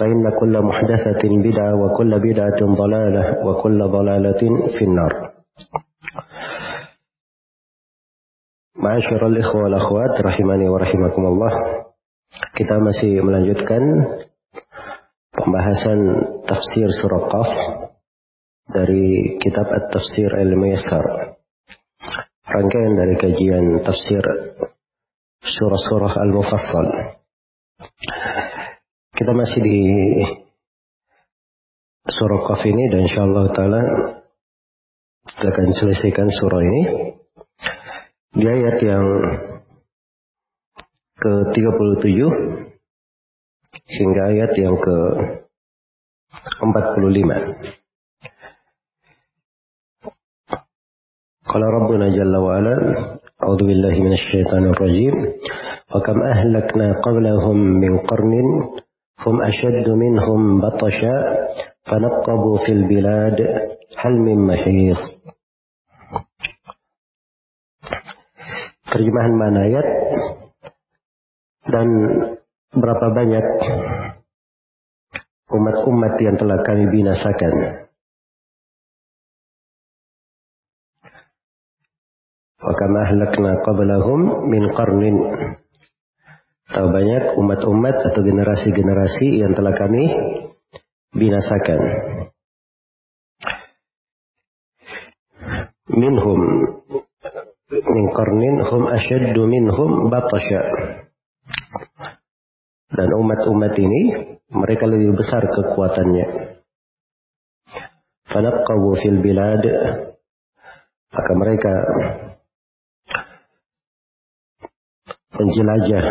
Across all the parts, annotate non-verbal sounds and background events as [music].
فإن كل محدثة بدعة وكل بدعة ضلالة وكل ضلالة في النار ikhwa wal akhwat rahimani wa rahimakumullah. Kita masih melanjutkan pembahasan tafsir surah Qaf dari kitab At-Tafsir Al-Muyassar. Rangkaian dari kajian tafsir surah-surah Al-Mufassal. Kita masih di surah Qaf ini dan insyaallah taala kita akan selesaikan surah ini di ayat yang ke-37 hingga ayat yang ke-45. Qala Rabbuna Jalla wa Ala, A'udzu billahi minasyaitonir rajim. Wa kam ahlakna qablahum min qarnin hum ashaddu minhum batasha fanaqabu fil bilad hal min mahis. terjemahan mana ayat dan berapa banyak umat-umat yang telah kami binasakan. Wa kama ahlakna qablahum min qarnin. Tahu banyak umat-umat atau generasi-generasi yang telah kami binasakan. Minhum min qarnin hum asyaddu minhum batasha. Dan umat-umat ini mereka lebih besar kekuatannya. Fanaqabu fil bilad maka mereka menjelajah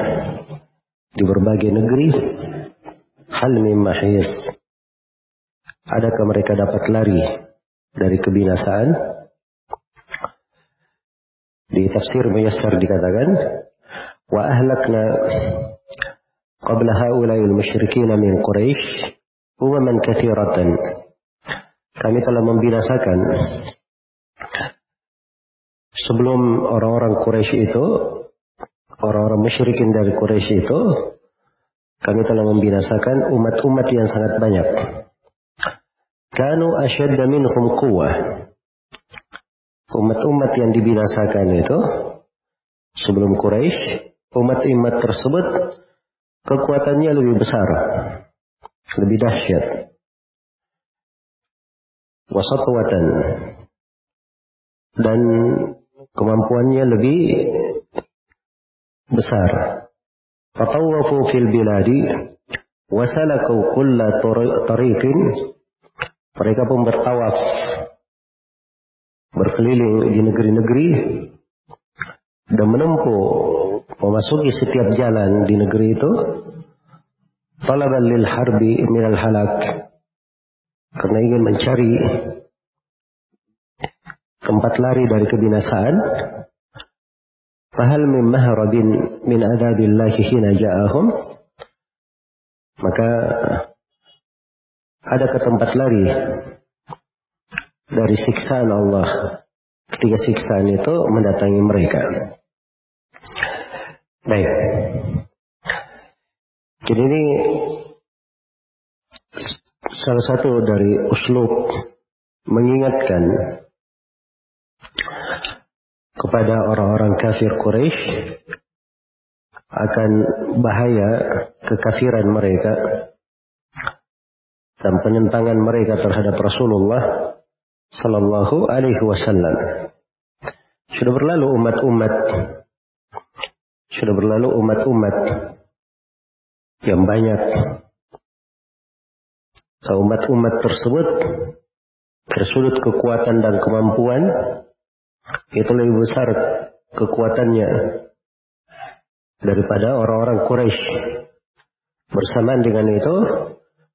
di berbagai negeri. Hal mahis adakah mereka dapat lari dari kebinasaan? Di tafsir Muyassar dikatakan wa ahlakna qabla haula'i al-musyrikin min Quraisy umaman katsiratan kami telah membinasakan sebelum orang-orang Quraisy itu orang-orang musyrikin dari Quraisy itu kami telah membinasakan umat-umat yang sangat banyak. Kanu asyadda minhum quwwah umat-umat yang dibinasakan itu sebelum Quraisy, umat-umat tersebut kekuatannya lebih besar, lebih dahsyat. Wasatwatan. Dan kemampuannya lebih besar. Fatawafu fil biladi wasalaku kulla tariqin. Mereka pun bertawaf berkeliling di negeri-negeri dan menempuh memasuki setiap jalan di negeri itu. Talaban lil harbi minal halak karena ingin mencari tempat lari dari kebinasaan fahal min mahrabin min adabillahi hina ja'ahum maka ada ke tempat lari dari siksaan Allah ketika siksaan itu mendatangi mereka. Baik. Jadi ini salah satu dari uslub mengingatkan kepada orang-orang kafir Quraisy akan bahaya kekafiran mereka dan penentangan mereka terhadap Rasulullah Sallallahu Alaihi Wasallam. Sudah berlalu umat-umat, sudah berlalu umat-umat yang banyak. Umat-umat tersebut bersudut kekuatan dan kemampuan itu lebih besar kekuatannya daripada orang-orang Quraisy. Bersamaan dengan itu,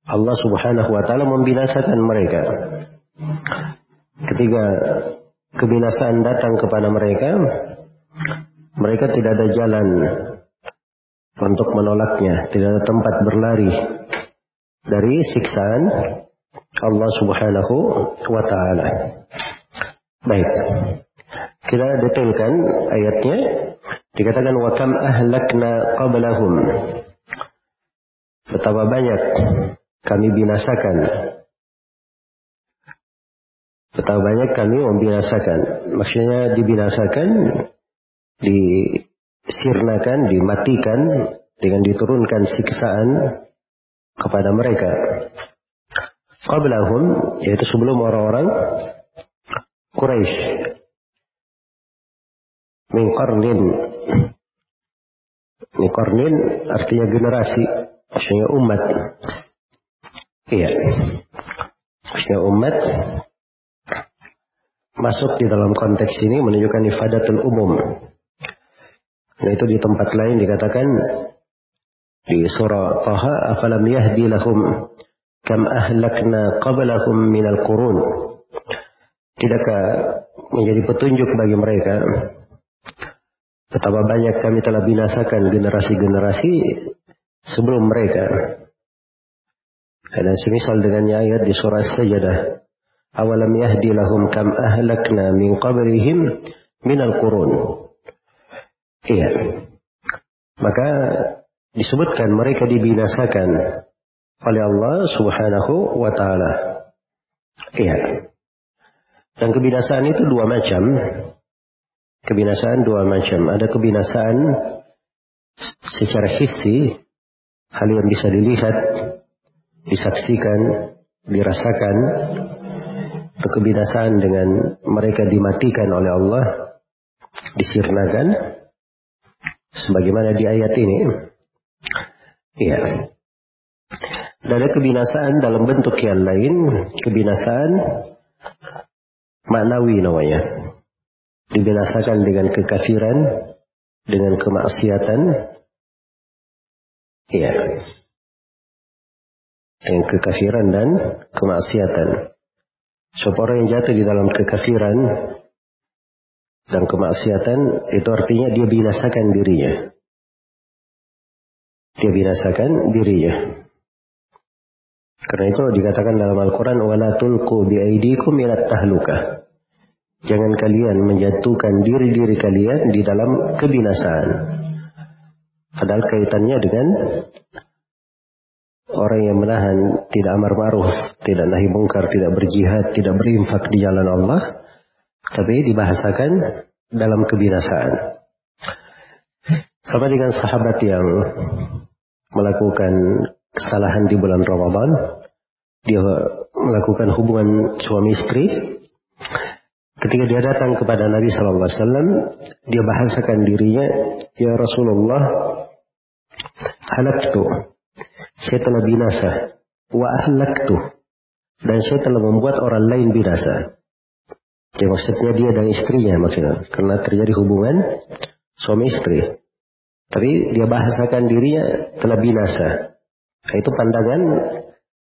Allah Subhanahu wa taala membinasakan mereka. Ketika kebinasaan datang kepada mereka, mereka tidak ada jalan untuk menolaknya, tidak ada tempat berlari dari siksaan Allah Subhanahu wa taala. Baik. Kita detailkan ayatnya. Dikatakan wa kam ahlakna qablahum. Betapa banyak kami binasakan. Betapa banyak kami membinasakan. Maksudnya dibinasakan, disirnakan, dimatikan dengan diturunkan siksaan kepada mereka. Qablahum, yaitu sebelum orang-orang Quraisy. Min qarnin artinya generasi, maksudnya umat. Iya. Maksudnya umat masuk di dalam konteks ini menunjukkan ifadatul umum. Nah itu di tempat lain dikatakan di surah Taha afalam yahdi lahum kam ahlakna qablahum minal qurun Tidakkah menjadi petunjuk bagi mereka betapa banyak kami telah binasakan generasi-generasi sebelum mereka. Dan semisal dengan ayat di surah Sajadah. Awalam yahdi lahum kam ahlakna min qabrihim minal qurun. Iya. Maka disebutkan mereka dibinasakan oleh Allah Subhanahu wa taala. Iya. Dan kebinasaan itu dua macam. Kebinasaan dua macam. Ada kebinasaan secara hissi, hal yang bisa dilihat, disaksikan, dirasakan. Kebinasaan dengan mereka dimatikan oleh Allah, disirnakan. Sebagaimana di ayat ini. Iya. Dan ada kebinasaan dalam bentuk yang lain, kebinasaan maknawi namanya dibinasakan dengan kekafiran, dengan kemaksiatan, ya, dengan kekafiran dan kemaksiatan. Sebab orang yang jatuh di dalam kekafiran dan kemaksiatan itu artinya dia binasakan dirinya. Dia binasakan dirinya. Karena itu dikatakan dalam Al-Quran, وَلَا تُلْقُوا بِأَيْدِيكُمْ إِلَى التَّهْلُكَةِ Jangan kalian menjatuhkan diri-diri kalian di dalam kebinasaan. Padahal kaitannya dengan orang yang menahan tidak amar ma'ruf, tidak nahi mungkar, tidak berjihad, tidak berinfak di jalan Allah, tapi dibahasakan dalam kebinasaan. Sama dengan sahabat yang melakukan kesalahan di bulan Ramadan, dia melakukan hubungan suami istri. Ketika dia datang kepada Nabi Wasallam, dia bahasakan dirinya, ya Rasulullah, halaktu, saya telah binasa, wa ahlaktu, dan saya telah membuat orang lain binasa. Ya maksudnya dia dan istrinya maksudnya, karena terjadi hubungan suami istri. Tapi dia bahasakan dirinya telah binasa. Nah, itu pandangan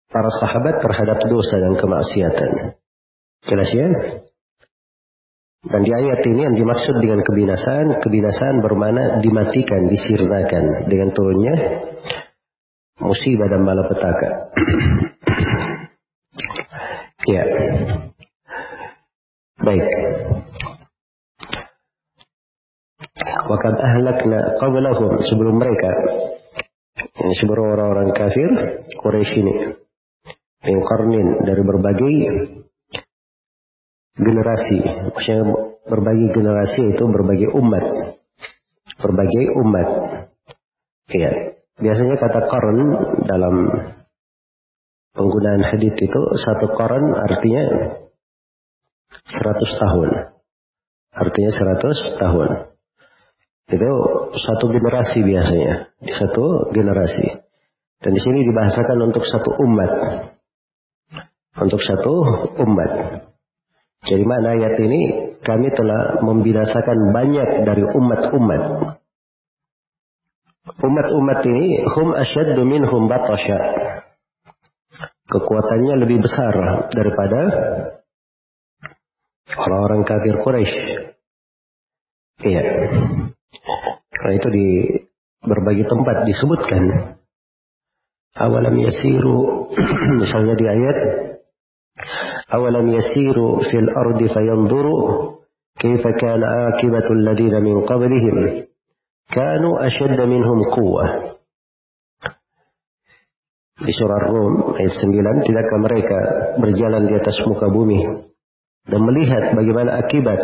para sahabat terhadap dosa dan kemaksiatan. Jelas ya? Dan di ayat ini yang dimaksud dengan kebinasaan, kebinasaan bermana dimatikan, disirnakan dengan turunnya musibah dan malapetaka. [clears throat] ya. Baik. wa kad ahlakna qablahum sebelum mereka ini sebelum orang-orang kafir Quraisy ini min dari berbagai generasi maksudnya berbagai generasi itu berbagai umat berbagai umat iya biasanya kata qarn dalam penggunaan hadith itu satu koran artinya 100 tahun. Artinya 100 tahun. Itu satu generasi biasanya. Di satu generasi. Dan di sini dibahasakan untuk satu umat. Untuk satu umat. Jadi mana ayat ini kami telah membinasakan banyak dari umat-umat. Umat-umat ini hum asyaddu minhum batasya kekuatannya lebih besar daripada orang-orang kafir Quraisy. Iya. Karena itu di berbagai tempat disebutkan. Awalam yasiru [clears throat] misalnya di ayat Awalam yasiru fil ardi fayanzuru kaifa kana akibatul ladina min qablihim kanu ashadda minhum quwwah di surah Rum ayat 9, tidakkah mereka berjalan di atas muka bumi dan melihat bagaimana akibat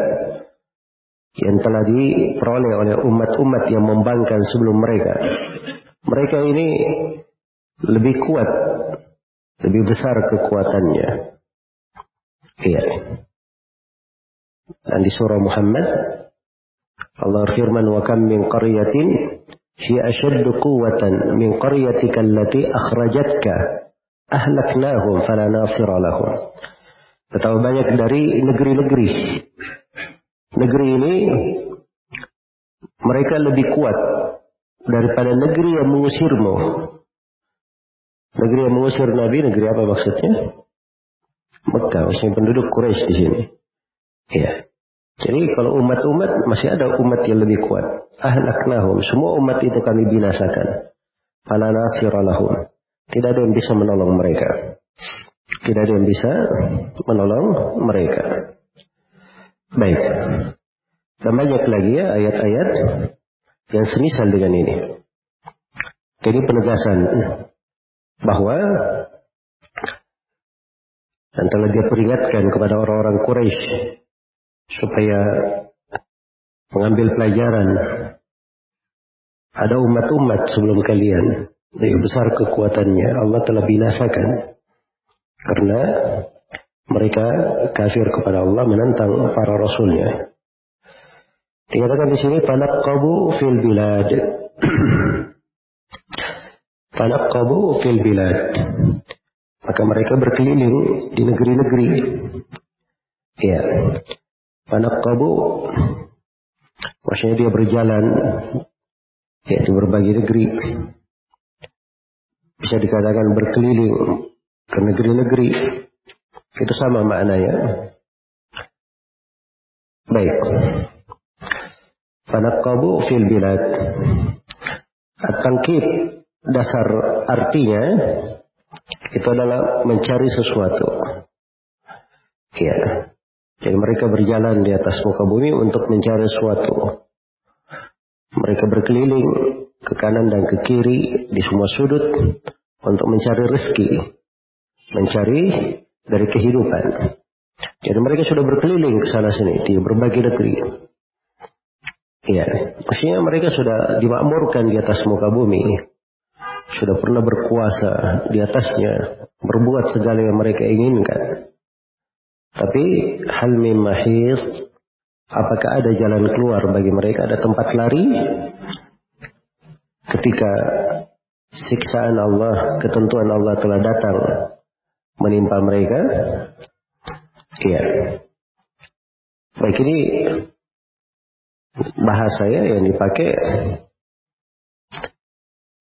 yang telah diperoleh oleh umat-umat yang membangkang sebelum mereka. Mereka ini lebih kuat, lebih besar kekuatannya. Iya. Dan di surah Muhammad Allah firman wa kam min qaryatin hi ashaddu quwwatan min qaryatika allati akhrajatka ahlaknahum fala nasira lahum. Betapa banyak dari negeri-negeri. Negeri ini mereka lebih kuat daripada negeri yang mengusirmu. Negeri yang mengusir Nabi, negeri apa maksudnya? Mekah, maksudnya penduduk Quraisy di sini. Ya. Jadi kalau umat-umat masih ada umat yang lebih kuat. Ahlaknahum. Semua umat itu kami binasakan. Fala nasiralahum. Tidak ada yang bisa menolong mereka. Tidak ada yang bisa menolong mereka. Baik. Dan banyak lagi ya ayat-ayat yang semisal dengan ini. Jadi penegasan bahwa dan telah dia peringatkan kepada orang-orang Quraisy supaya mengambil pelajaran. Ada umat-umat sebelum kalian lebih besar kekuatannya. Allah telah binasakan karena mereka kafir kepada Allah menentang para rasulnya. Dikatakan di sini kabu fil bilad. [clears throat] kabu fil bilad. Maka mereka berkeliling di negeri-negeri. Ya, kabu maksudnya dia berjalan ya di berbagai negeri. Bisa dikatakan berkeliling ke negeri-negeri. Itu sama maknanya. Baik. Kabu fil bilad. At-tangkib dasar artinya itu adalah mencari sesuatu ya jadi mereka berjalan di atas muka bumi untuk mencari sesuatu. Mereka berkeliling ke kanan dan ke kiri di semua sudut untuk mencari rezeki. Mencari dari kehidupan. Jadi mereka sudah berkeliling ke sana sini di berbagai negeri. Ya, maksudnya mereka sudah dimakmurkan di atas muka bumi. Sudah pernah berkuasa di atasnya, berbuat segala yang mereka inginkan. Tapi hal min mahis, apakah ada jalan keluar bagi mereka? Ada tempat lari? Ketika siksaan Allah, ketentuan Allah telah datang menimpa mereka? Iya. Baik ini bahasa ya yang dipakai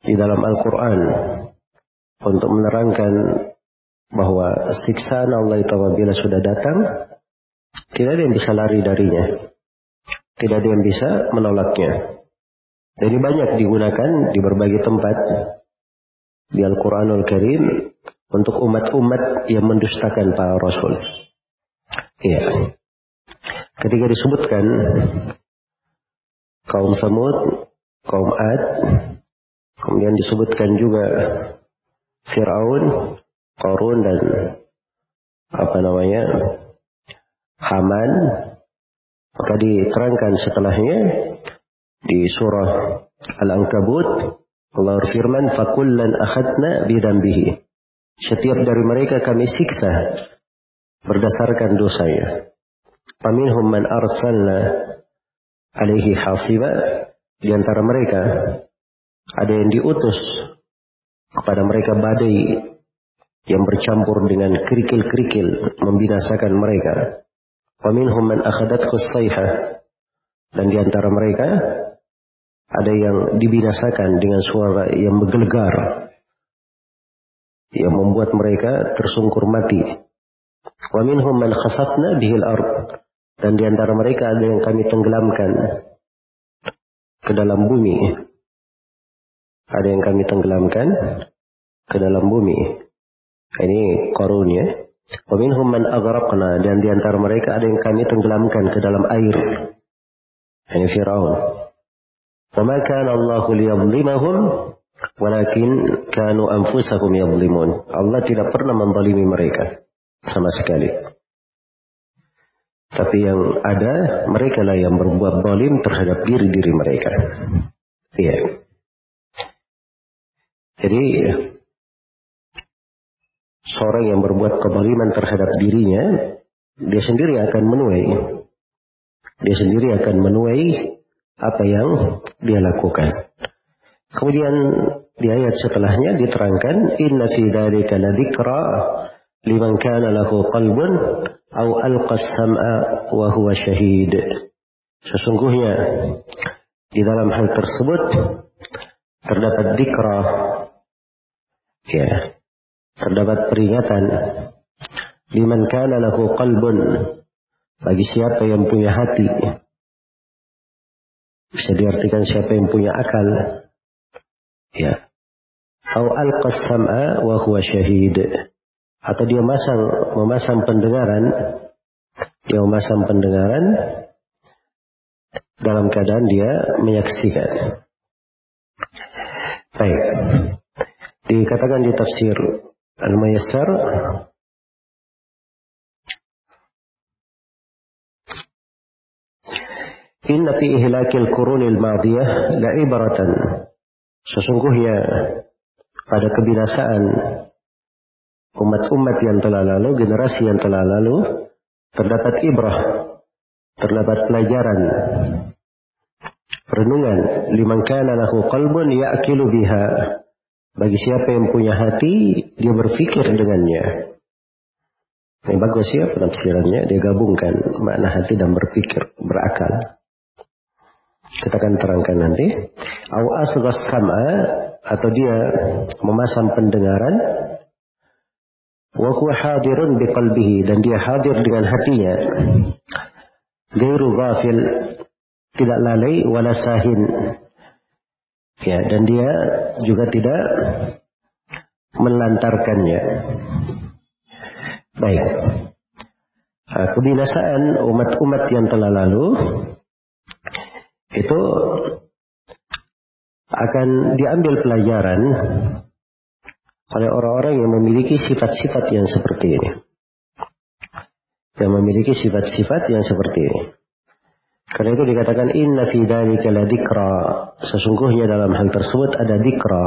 di dalam Al-Quran untuk menerangkan bahwa siksaan Allah itu apabila sudah datang, tidak ada yang bisa lari darinya. Tidak ada yang bisa menolaknya. Ini banyak digunakan di berbagai tempat di Al-Quranul Karim untuk umat-umat yang mendustakan para Rasul. Iya. Ketika disebutkan kaum Samud, kaum Ad, kemudian disebutkan juga Fir'aun, Korun dan apa namanya Haman. Maka diterangkan setelahnya di surah Al-Ankabut Allah berfirman fakullan akhadna bidambihi. Setiap dari mereka kami siksa berdasarkan dosanya. Paminhum man arsalna alaihi hasiba. Di antara mereka ada yang diutus kepada mereka badai yang bercampur dengan kerikil-kerikil membinasakan mereka. Waminhum man akhadathu sayha dan di antara mereka ada yang dibinasakan dengan suara yang menggelegar yang membuat mereka tersungkur mati. Waminhum man khasafna bihil ard dan di antara mereka ada yang kami tenggelamkan ke dalam bumi. Ada yang kami tenggelamkan ke dalam bumi. Ini korun ya. Waminhum man aghraqna dan di antara mereka ada yang kami tenggelamkan ke dalam air. Ini Firaun. Wa ma kana Allah liyadhlimahum walakin kanu anfusahum yadhlimun. Allah tidak pernah menzalimi mereka sama sekali. Tapi yang ada mereka lah yang berbuat zalim terhadap diri-diri mereka. Iya. Jadi seorang yang berbuat kezaliman terhadap dirinya, dia sendiri akan menuai. Dia sendiri akan menuai apa yang dia lakukan. Kemudian di ayat setelahnya diterangkan inna fi dzalika ladzikra liman kana lahu qalbun aw alqa sam'a wa huwa syahid. Sesungguhnya di dalam hal tersebut terdapat dikra ya. Terdapat peringatan. Liman kana lahu qalbun. Bagi siapa yang punya hati. Bisa diartikan siapa yang punya akal. Ya. Atau alqas sam'a wa huwa syahid. Atau dia masang memasang pendengaran. Dia memasang pendengaran. Dalam keadaan dia menyaksikan. Baik dikatakan di tafsir Al-Mayassar. Inna fi ihlakil qurunil madiyah la ibaratan. Sesungguhnya pada kebinasaan umat-umat yang telah lalu, generasi yang telah lalu, terdapat ibrah, terdapat pelajaran, renungan. Liman kana lahu qalbun ya'kilu biha bagi siapa yang punya hati, dia berpikir dengannya. Ini bagus ya penafsirannya, dia gabungkan makna hati dan berpikir, berakal. Kita akan terangkan nanti. Au asghas sam'a atau dia memasang pendengaran wa huwa hadirun biqalbihi dan dia hadir dengan hatinya. Gairu ghafil tidak lalai wala sahin Ya, dan dia juga tidak melantarkannya. Baik. Nah, kebinasaan umat-umat yang telah lalu itu akan diambil pelajaran oleh orang-orang yang memiliki sifat-sifat yang seperti ini. Yang memiliki sifat-sifat yang seperti ini. Karena itu dikatakan inna fi dzalika ladikra. Sesungguhnya dalam hal tersebut ada dikra.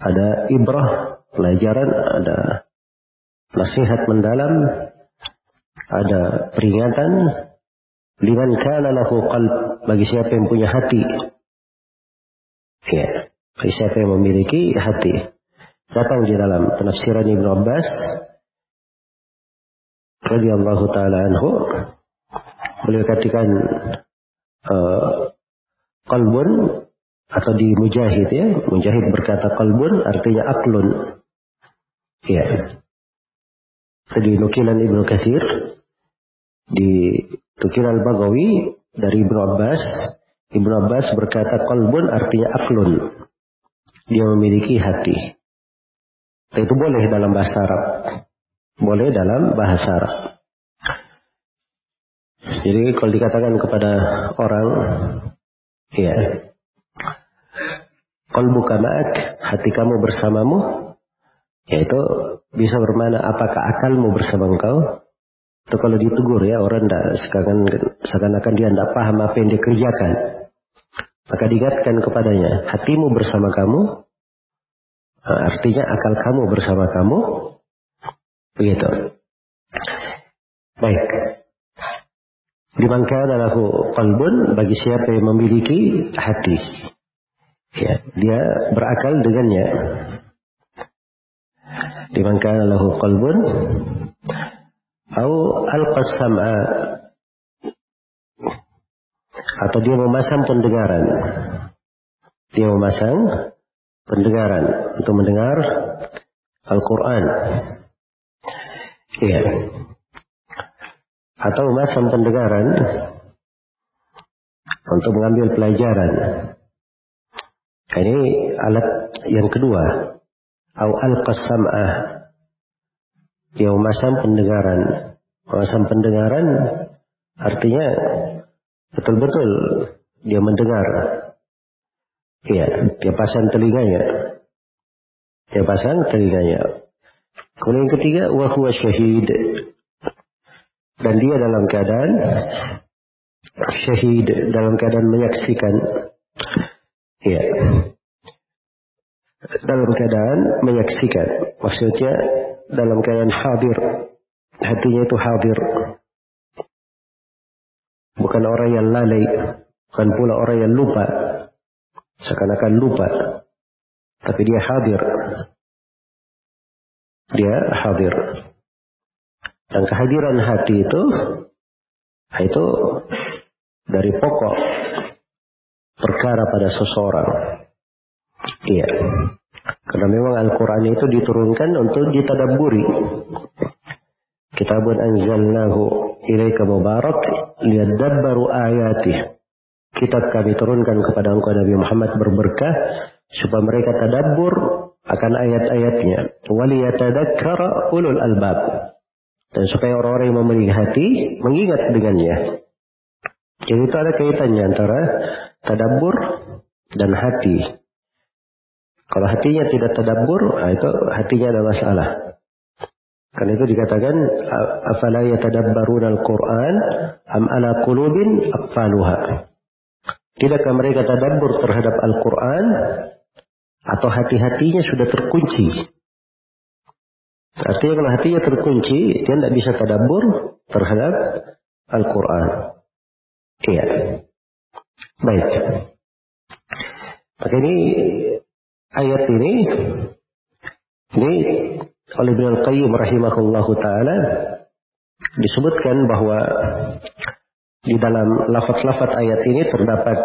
Ada ibrah, pelajaran, ada nasihat mendalam, ada peringatan liman kana lahu qalb bagi siapa yang punya hati. Ya, bagi siapa yang memiliki hati. Datang di dalam penafsiran Ibnu Abbas radhiyallahu taala anhu beliau katakan uh, atau di mujahid ya mujahid berkata kalbun artinya aklun. Ya. Tadi nukilan ibnu Katsir di nukilan Bagawi dari Ibnu Abbas Ibnu Abbas berkata kalbun artinya aklun. Dia memiliki hati. Itu boleh dalam bahasa Arab. Boleh dalam bahasa Arab jadi kalau dikatakan kepada orang Ya. buka ma'ak, hati kamu bersamamu, yaitu bisa bermana apakah akalmu bersama engkau? Itu kalau ditegur ya orang tidak seakan-akan dia tidak paham apa yang dikerjakan. Maka diingatkan kepadanya, hatimu bersama kamu, artinya akal kamu bersama kamu, begitu. Baik. Dimangka adalah qalbun bagi siapa yang memiliki hati. Ya, dia berakal dengannya. Dimangka adalah qalbun atau al-qasam'a atau dia memasang pendengaran. Dia memasang pendengaran untuk mendengar Al-Quran. Iya. Atau memasang pendengaran untuk mengambil pelajaran. Ini alat yang kedua. Au al-qasam'ah. Dia memasang pendengaran. Memasang pendengaran artinya Betul-betul dia mendengar. Iya, dia pasang telinganya. Dia pasang telinganya. Kemudian yang ketiga, wahuwa syahid. Dan dia dalam keadaan syahid, dalam keadaan menyaksikan. Iya. Dalam keadaan menyaksikan. Maksudnya dalam keadaan hadir. Hatinya itu hadir. Bukan orang yang lalai. Bukan pula orang yang lupa. Seakan-akan lupa. Tapi dia hadir. Dia hadir. Dan kehadiran hati itu, itu dari pokok perkara pada seseorang. Iya. Karena memang Al-Quran itu diturunkan untuk ditadaburi. Kitabun anzalnahu ilaika mubarak liyadabbaru ayatih. Kitab kami turunkan kepada engkau Nabi Muhammad berberkah supaya mereka tadabbur akan ayat-ayatnya. Waliyatadakkara ulul albab. Dan supaya orang-orang yang memiliki hati mengingat dengannya. Jadi itu ada kaitannya antara tadabbur dan hati. Kalau hatinya tidak tadabbur, nah itu hatinya ada masalah. Karena itu dikatakan afala yatadabbaruna al-Qur'an am ala qulubin aqfaluha. Tidakkah mereka tadabbur terhadap Al-Qur'an atau hati-hatinya sudah terkunci? Artinya kalau hatinya terkunci, dia tidak bisa tadabbur terhadap Al-Quran. Iya. Baik. Maka ini ayat ini ini oleh Ibnu Qayyim rahimahullahu taala disebutkan bahwa di dalam lafaz-lafaz ayat ini terdapat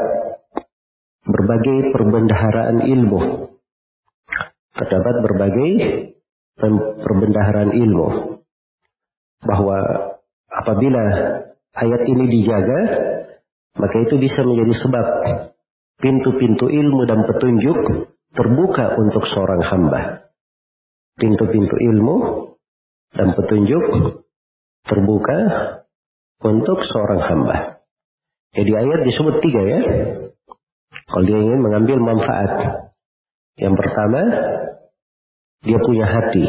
berbagai perbendaharaan ilmu. Terdapat berbagai perbendaharaan ilmu. Bahwa apabila ayat ini dijaga, maka itu bisa menjadi sebab pintu-pintu ilmu dan petunjuk terbuka untuk seorang hamba pintu-pintu ilmu dan petunjuk terbuka untuk seorang hamba. Jadi ayat disebut tiga ya. Kalau dia ingin mengambil manfaat. Yang pertama, dia punya hati.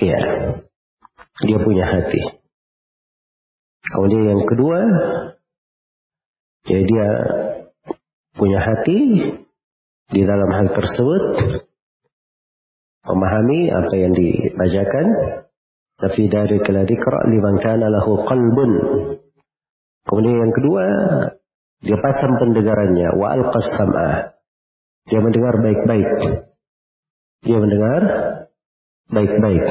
Iya. Dia punya hati. Kemudian yang kedua, jadi dia punya hati di dalam hal tersebut memahami apa yang dibacakan tapi dari dzikra liman kana lahu qalbun kemudian yang kedua dia pasang pendengarannya wa alqasama dia mendengar baik-baik dia mendengar baik-baik.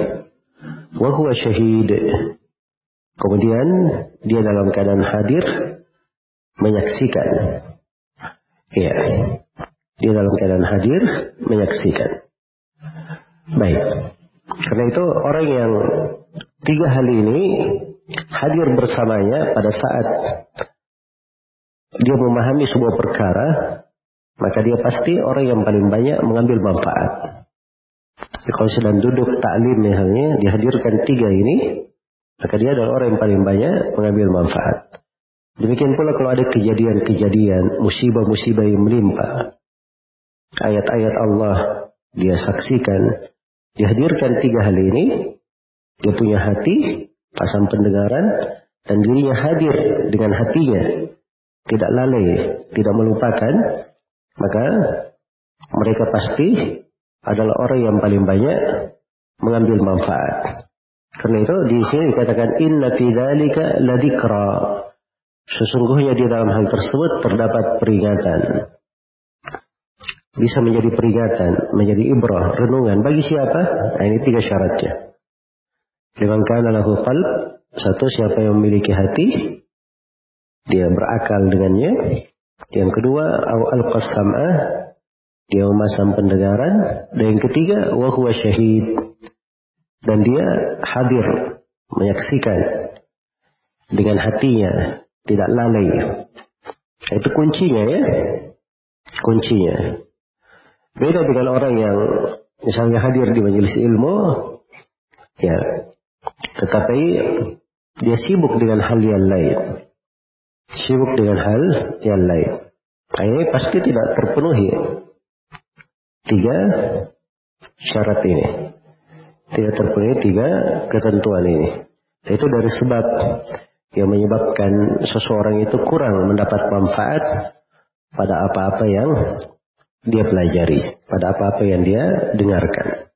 Wa huwa syahid. Kemudian dia dalam keadaan hadir menyaksikan. Ya dia dalam keadaan hadir menyaksikan. Baik. Karena itu orang yang tiga hal ini hadir bersamanya pada saat dia memahami sebuah perkara, maka dia pasti orang yang paling banyak mengambil manfaat. Kalau sedang duduk taklim misalnya, dihadirkan tiga ini, maka dia adalah orang yang paling banyak mengambil manfaat. Demikian pula kalau ada kejadian-kejadian, musibah-musibah yang menimpa. Ayat-ayat Allah dia saksikan, dihadirkan tiga hal ini. Dia punya hati, pasang pendengaran, dan dirinya hadir dengan hatinya. Tidak lalai, tidak melupakan. Maka mereka pasti adalah orang yang paling banyak mengambil manfaat. Karena itu di sini dikatakan inna fi dzalika ladikra. Sesungguhnya di dalam hal tersebut terdapat peringatan. Bisa menjadi peringatan, menjadi ibrah, renungan. Bagi siapa? Nah, ini tiga syaratnya. Liman kana lahu qalb, satu siapa yang memiliki hati, dia berakal dengannya. Yang kedua, al-qasam'ah, dia memasang pendengaran. Dan yang ketiga, wa huwa syahid. Dan dia hadir, menyaksikan dengan hatinya, tidak lalai. Itu kuncinya ya. Kuncinya. Beda dengan orang yang misalnya hadir di majelis ilmu, ya, tetapi dia sibuk dengan hal yang lain. Sibuk dengan hal yang lain. Nah, pasti tidak terpenuhi tiga syarat ini. Tidak terpenuhi tiga ketentuan ini. Itu dari sebab yang menyebabkan seseorang itu kurang mendapat manfaat pada apa-apa yang dia pelajari, pada apa-apa yang dia dengarkan.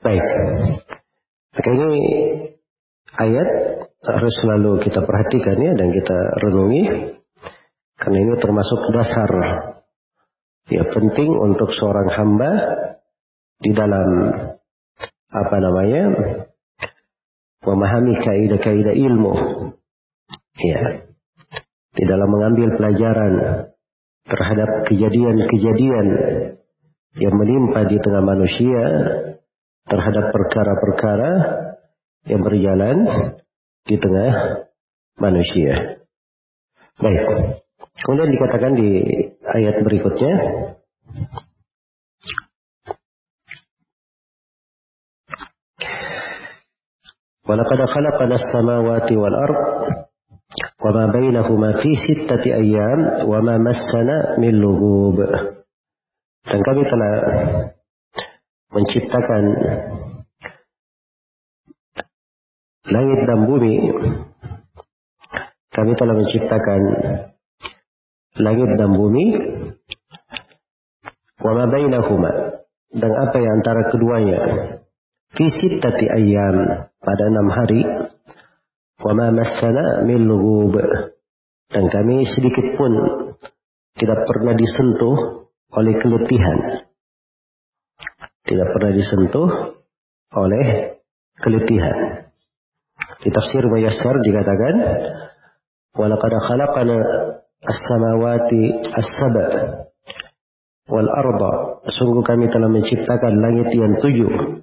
Baik. Maka ini ayat harus selalu kita perhatikan ya dan kita renungi karena ini termasuk dasar ya penting untuk seorang hamba di dalam apa namanya memahami kaidah-kaidah ilmu ya di dalam mengambil pelajaran terhadap kejadian-kejadian yang menimpa di tengah manusia terhadap perkara-perkara yang berjalan di tengah manusia. Baik. Kemudian dikatakan di ayat berikutnya. Walaqad khalaqana as-samawati wal ard wa ma bainahuma fi sittati ayyam wa ma massana min lughub. Dan kami telah menciptakan langit dan bumi. Kami telah menciptakan langit dan bumi. Wa dan apa yang antara keduanya? Fi sittati ayyam. Pada enam hari. Wa ma massana min dan kami sedikit pun tidak pernah disentuh oleh keletihan. Tidak pernah disentuh oleh keletihan. Di tafsir Muyassar dikatakan walaqad khalaqana as-samawati as-saba wal arda sungguh kami telah menciptakan langit yang tujuh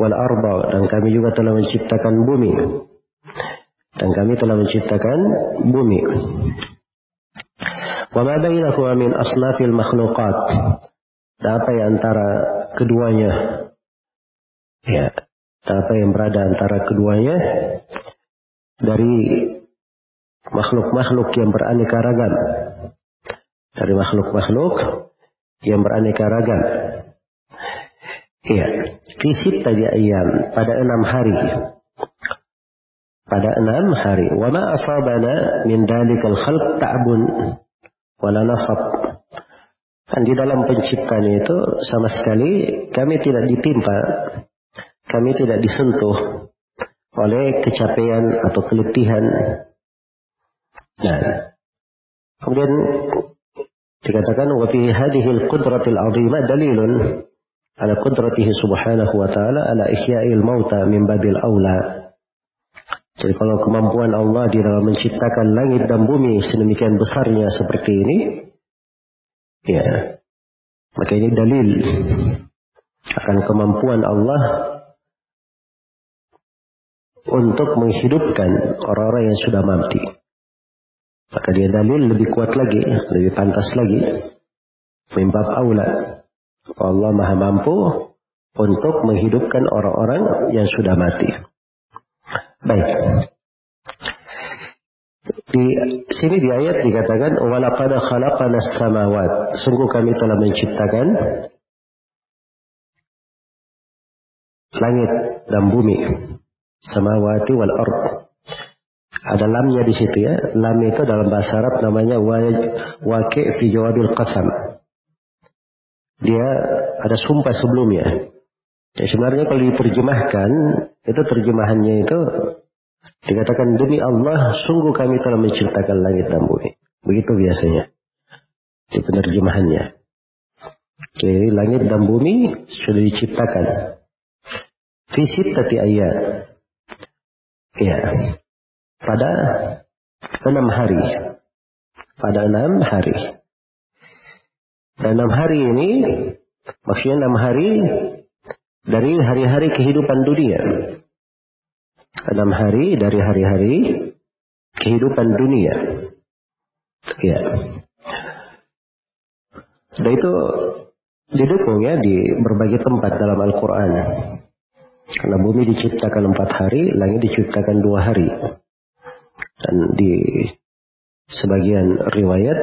wal arda dan kami juga telah menciptakan bumi. Dan kami telah menciptakan bumi. Wa ma bainahuma min asnafil makhluqat. Dan apa yang antara keduanya? Ya apa yang berada antara keduanya? Dari makhluk-makhluk yang beraneka ragam dari makhluk-makhluk yang beraneka ragam Iya, fisik tadi ayam pada enam hari. Pada enam hari. Wa ma asabana min dalikal khalq ta'bun wala nasab. Dan di dalam penciptaan itu sama sekali kami tidak ditimpa, kami tidak disentuh oleh kecapean atau keletihan. Nah, kemudian dikatakan wa fi hadhihi al-qudratil 'azimah dalilun ala qudratihi subhanahu wa ta'ala ala ihya'il mauta min babil aula. Jadi kalau kemampuan Allah di dalam menciptakan langit dan bumi sedemikian besarnya seperti ini, ya, maka ini dalil akan kemampuan Allah untuk menghidupkan orang-orang yang sudah mati. Maka dia dalil lebih kuat lagi, lebih pantas lagi. Mimbab aula. Allah maha mampu untuk menghidupkan orang-orang yang sudah mati. Baik. Di sini di ayat dikatakan walaqad khalaqana samawat. Sungguh kami telah menciptakan langit dan bumi. Samawati wal ard. Ada lamnya di situ ya. Lam itu dalam bahasa Arab namanya waqi fi jawabil qasam. Dia ada sumpah sebelumnya. Ya, sebenarnya kalau diterjemahkan, itu terjemahannya itu Dikatakan demi Allah, sungguh kami telah menciptakan langit dan bumi. Begitu biasanya. Di penerjemahannya. Jadi langit dan bumi sudah diciptakan. Visit tadi ayat. Ya. Pada enam hari. Pada enam hari. Dan enam hari ini, maksudnya enam hari dari hari-hari kehidupan dunia enam hari dari hari-hari kehidupan dunia. Ya. Dan itu didukung ya di berbagai tempat dalam Al-Quran. Karena bumi diciptakan empat hari, langit diciptakan dua hari. Dan di sebagian riwayat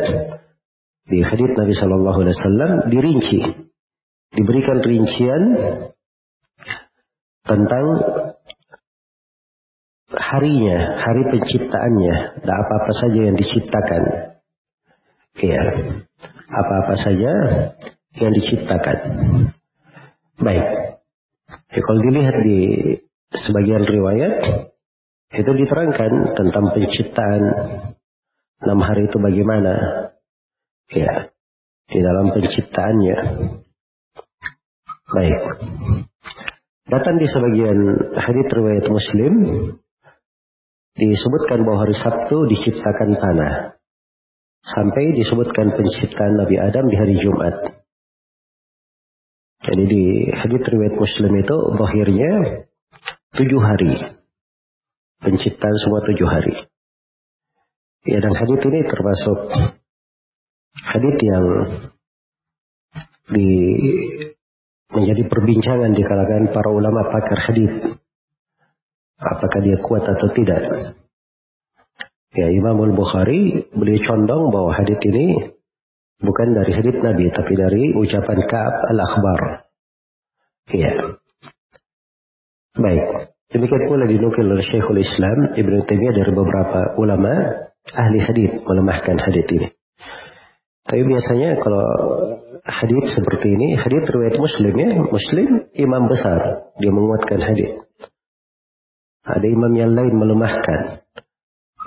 di hadits Nabi Shallallahu Alaihi Wasallam dirinci, diberikan rincian tentang harinya, hari penciptaannya, dan apa-apa saja yang diciptakan. Ya, apa-apa saja yang diciptakan. Baik. Ya, kalau dilihat di sebagian riwayat, itu diterangkan tentang penciptaan enam hari itu bagaimana. Ya, di dalam penciptaannya. Baik. Datang di sebagian hadits riwayat Muslim disebutkan bahwa hari Sabtu diciptakan tanah. Sampai disebutkan penciptaan Nabi Adam di hari Jumat. Jadi di hadits riwayat Muslim itu bahirnya tujuh hari. Penciptaan semua tujuh hari. Ya dan hadits ini termasuk hadits yang di menjadi perbincangan di kalangan para ulama pakar hadits apakah dia kuat atau tidak. Ya Imam Al-Bukhari beliau condong bahwa hadits ini bukan dari hadits Nabi tapi dari ucapan Ka'ab Al-Akhbar. Ya. Baik. Demikian pula dinukil oleh Syekhul Islam Ibn Taimiyah dari beberapa ulama ahli hadits melemahkan hadits ini. Tapi biasanya kalau hadits seperti ini, hadits riwayat Muslim ya, Muslim imam besar dia menguatkan hadits. Ada imam yang lain melemahkan.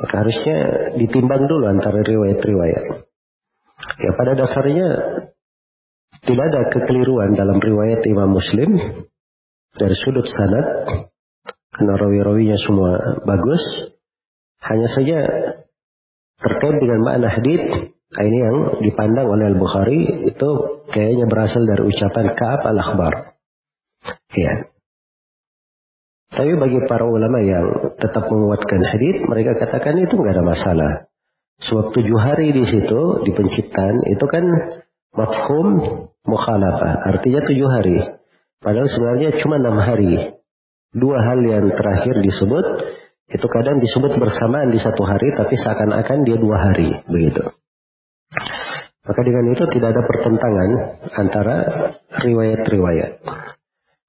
Maka harusnya ditimbang dulu antara riwayat-riwayat. Ya pada dasarnya tidak ada kekeliruan dalam riwayat Imam Muslim dari sudut sanad karena rawi-rawinya semua bagus. Hanya saja terkait dengan makna hadith ini yang dipandang oleh Al-Bukhari itu kayaknya berasal dari ucapan Ka'ab al-Akhbar. Ya. Tapi bagi para ulama yang tetap menguatkan hadis, mereka katakan itu nggak ada masalah. Sebab tujuh hari di situ di penciptaan itu kan mafhum mukhalafah, artinya tujuh hari. Padahal sebenarnya cuma enam hari. Dua hal yang terakhir disebut itu kadang disebut bersamaan di satu hari, tapi seakan-akan dia dua hari begitu. Maka dengan itu tidak ada pertentangan antara riwayat-riwayat.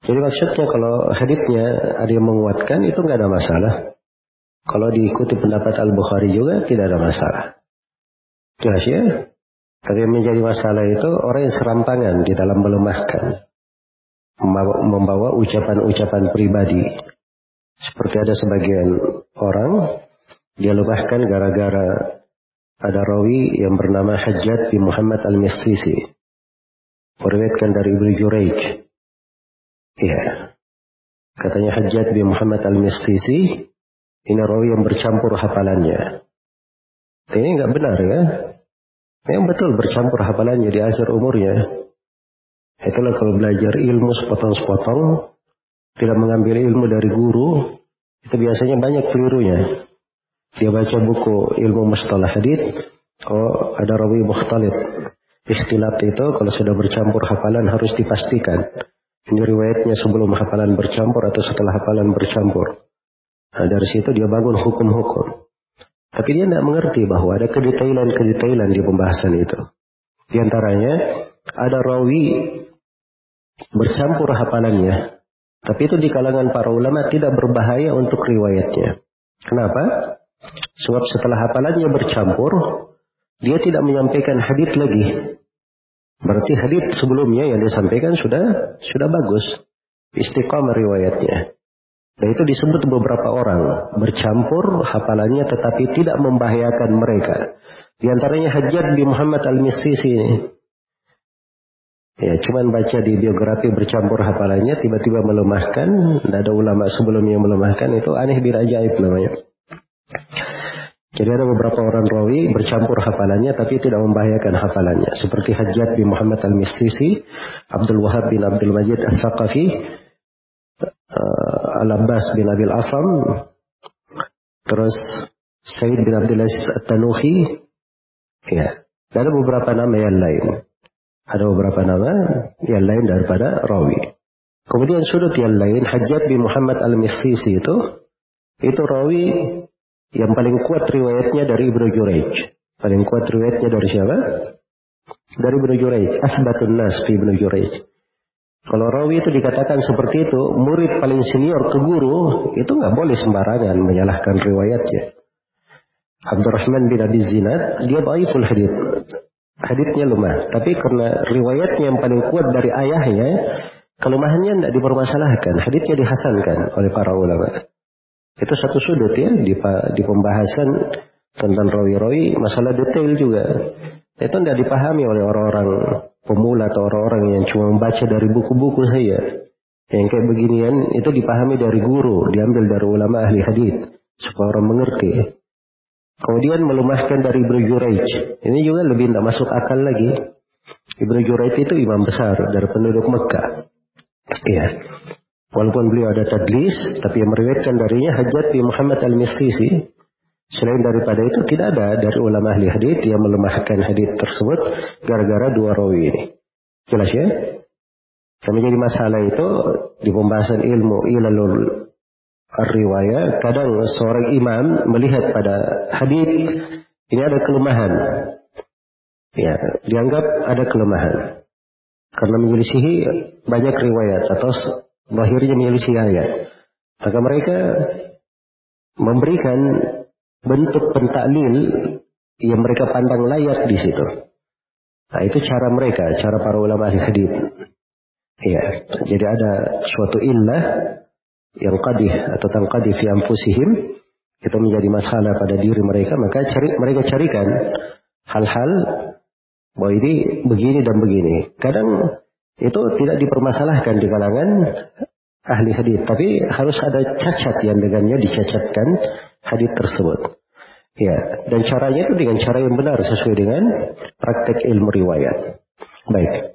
Jadi maksudnya kalau haditnya ada yang menguatkan itu nggak ada masalah. Kalau diikuti pendapat Al-Bukhari juga tidak ada masalah. Jelas ya? Tapi yang menjadi masalah itu orang yang serampangan di dalam melemahkan. Membawa ucapan-ucapan pribadi. Seperti ada sebagian orang, dia lemahkan gara-gara ada rawi yang bernama Hajjat bin Muhammad al-Mistisi. Meriwayatkan dari Ibnu Jurayj Iya. Katanya Hajjat bin Muhammad al-Mistisi, ini rawi yang bercampur hafalannya. Ini nggak benar ya. Yang betul bercampur hafalannya di akhir umurnya. Itulah kalau belajar ilmu sepotong-sepotong, tidak mengambil ilmu dari guru, itu biasanya banyak kelirunya. Dia baca buku ilmu mustalah hadith, oh ada rawi mukhtalif. Istilah itu kalau sudah bercampur hafalan harus dipastikan ini riwayatnya sebelum hafalan bercampur atau setelah hafalan bercampur. Nah, dari situ dia bangun hukum-hukum. Tapi dia tidak mengerti bahwa ada kedetailan-kedetailan di pembahasan itu. Di antaranya, ada rawi bercampur hafalannya. Tapi itu di kalangan para ulama tidak berbahaya untuk riwayatnya. Kenapa? Sebab setelah hafalannya bercampur, dia tidak menyampaikan hadith lagi. Berarti hadith sebelumnya yang disampaikan sudah sudah bagus. Istiqamah riwayatnya. Dan itu disebut beberapa orang bercampur hafalannya tetapi tidak membahayakan mereka. Di antaranya Hajjat bin Muhammad al-Misisi ini. Ya, cuman baca di biografi bercampur hafalannya tiba-tiba melemahkan. Tidak ada ulama sebelumnya melemahkan itu aneh bin ajaib namanya. Jadi ada beberapa orang rawi bercampur hafalannya tapi tidak membahayakan hafalannya. Seperti Hajjat bin Muhammad al-Misisi, Abdul Wahab bin Abdul Majid al-Thaqafi, uh, Al-Abbas bin Abil Asam, terus Said bin Abdul Aziz At-Tanuhi, ya. Dan ada beberapa nama yang lain. Ada beberapa nama yang lain daripada rawi. Kemudian sudut yang lain, Hajjat bin Muhammad al-Misisi itu, itu rawi yang paling kuat riwayatnya dari Ibnu Jurayj. Paling kuat riwayatnya dari siapa? Dari Ibnu Jurayj. Asbatun Nas fi Ibnu Jurayj. Kalau rawi itu dikatakan seperti itu, murid paling senior ke guru, itu nggak boleh sembarangan menyalahkan riwayatnya. Abdurrahman bin Abi Zinad, dia baiful hadith haditnya lemah. Tapi karena riwayatnya yang paling kuat dari ayahnya, kelemahannya tidak dipermasalahkan. Haditnya dihasankan oleh para ulama. Itu satu sudut ya di, di pembahasan tentang rawi-rawi masalah detail juga. Itu tidak dipahami oleh orang-orang pemula atau orang-orang yang cuma membaca dari buku-buku saja. Yang kayak beginian itu dipahami dari guru, diambil dari ulama ahli hadis supaya orang mengerti. Kemudian melemahkan dari Ibnu Jurayj. Ini juga lebih tidak masuk akal lagi. Ibnu Jurayj itu imam besar dari penduduk Mekah. Iya. Walaupun beliau ada tadlis, tapi yang meriwayatkan darinya Hajat bin Muhammad al-Mistisi. Selain daripada itu tidak ada dari ulama ahli hadith yang melemahkan hadith tersebut gara-gara dua rawi ini. Jelas ya? Yang menjadi masalah itu di pembahasan ilmu ilalul riwayat, kadang seorang imam melihat pada hadis ini ada kelemahan. Ya, dianggap ada kelemahan. Karena menyelisihi banyak riwayat atau lahirnya menyelisih ayat. Maka mereka memberikan bentuk pentaklil yang mereka pandang layak di situ. Nah, itu cara mereka, cara para ulama hadis. Ya, jadi ada suatu illah yang qadih atau tangqadih fi anfusihim itu menjadi masalah pada diri mereka maka cari mereka carikan hal-hal bahwa ini begini dan begini. Kadang itu tidak dipermasalahkan di kalangan ahli hadis tapi harus ada cacat yang dengannya dicacatkan hadis tersebut. Ya dan caranya itu dengan cara yang benar sesuai dengan praktek ilmu riwayat. Baik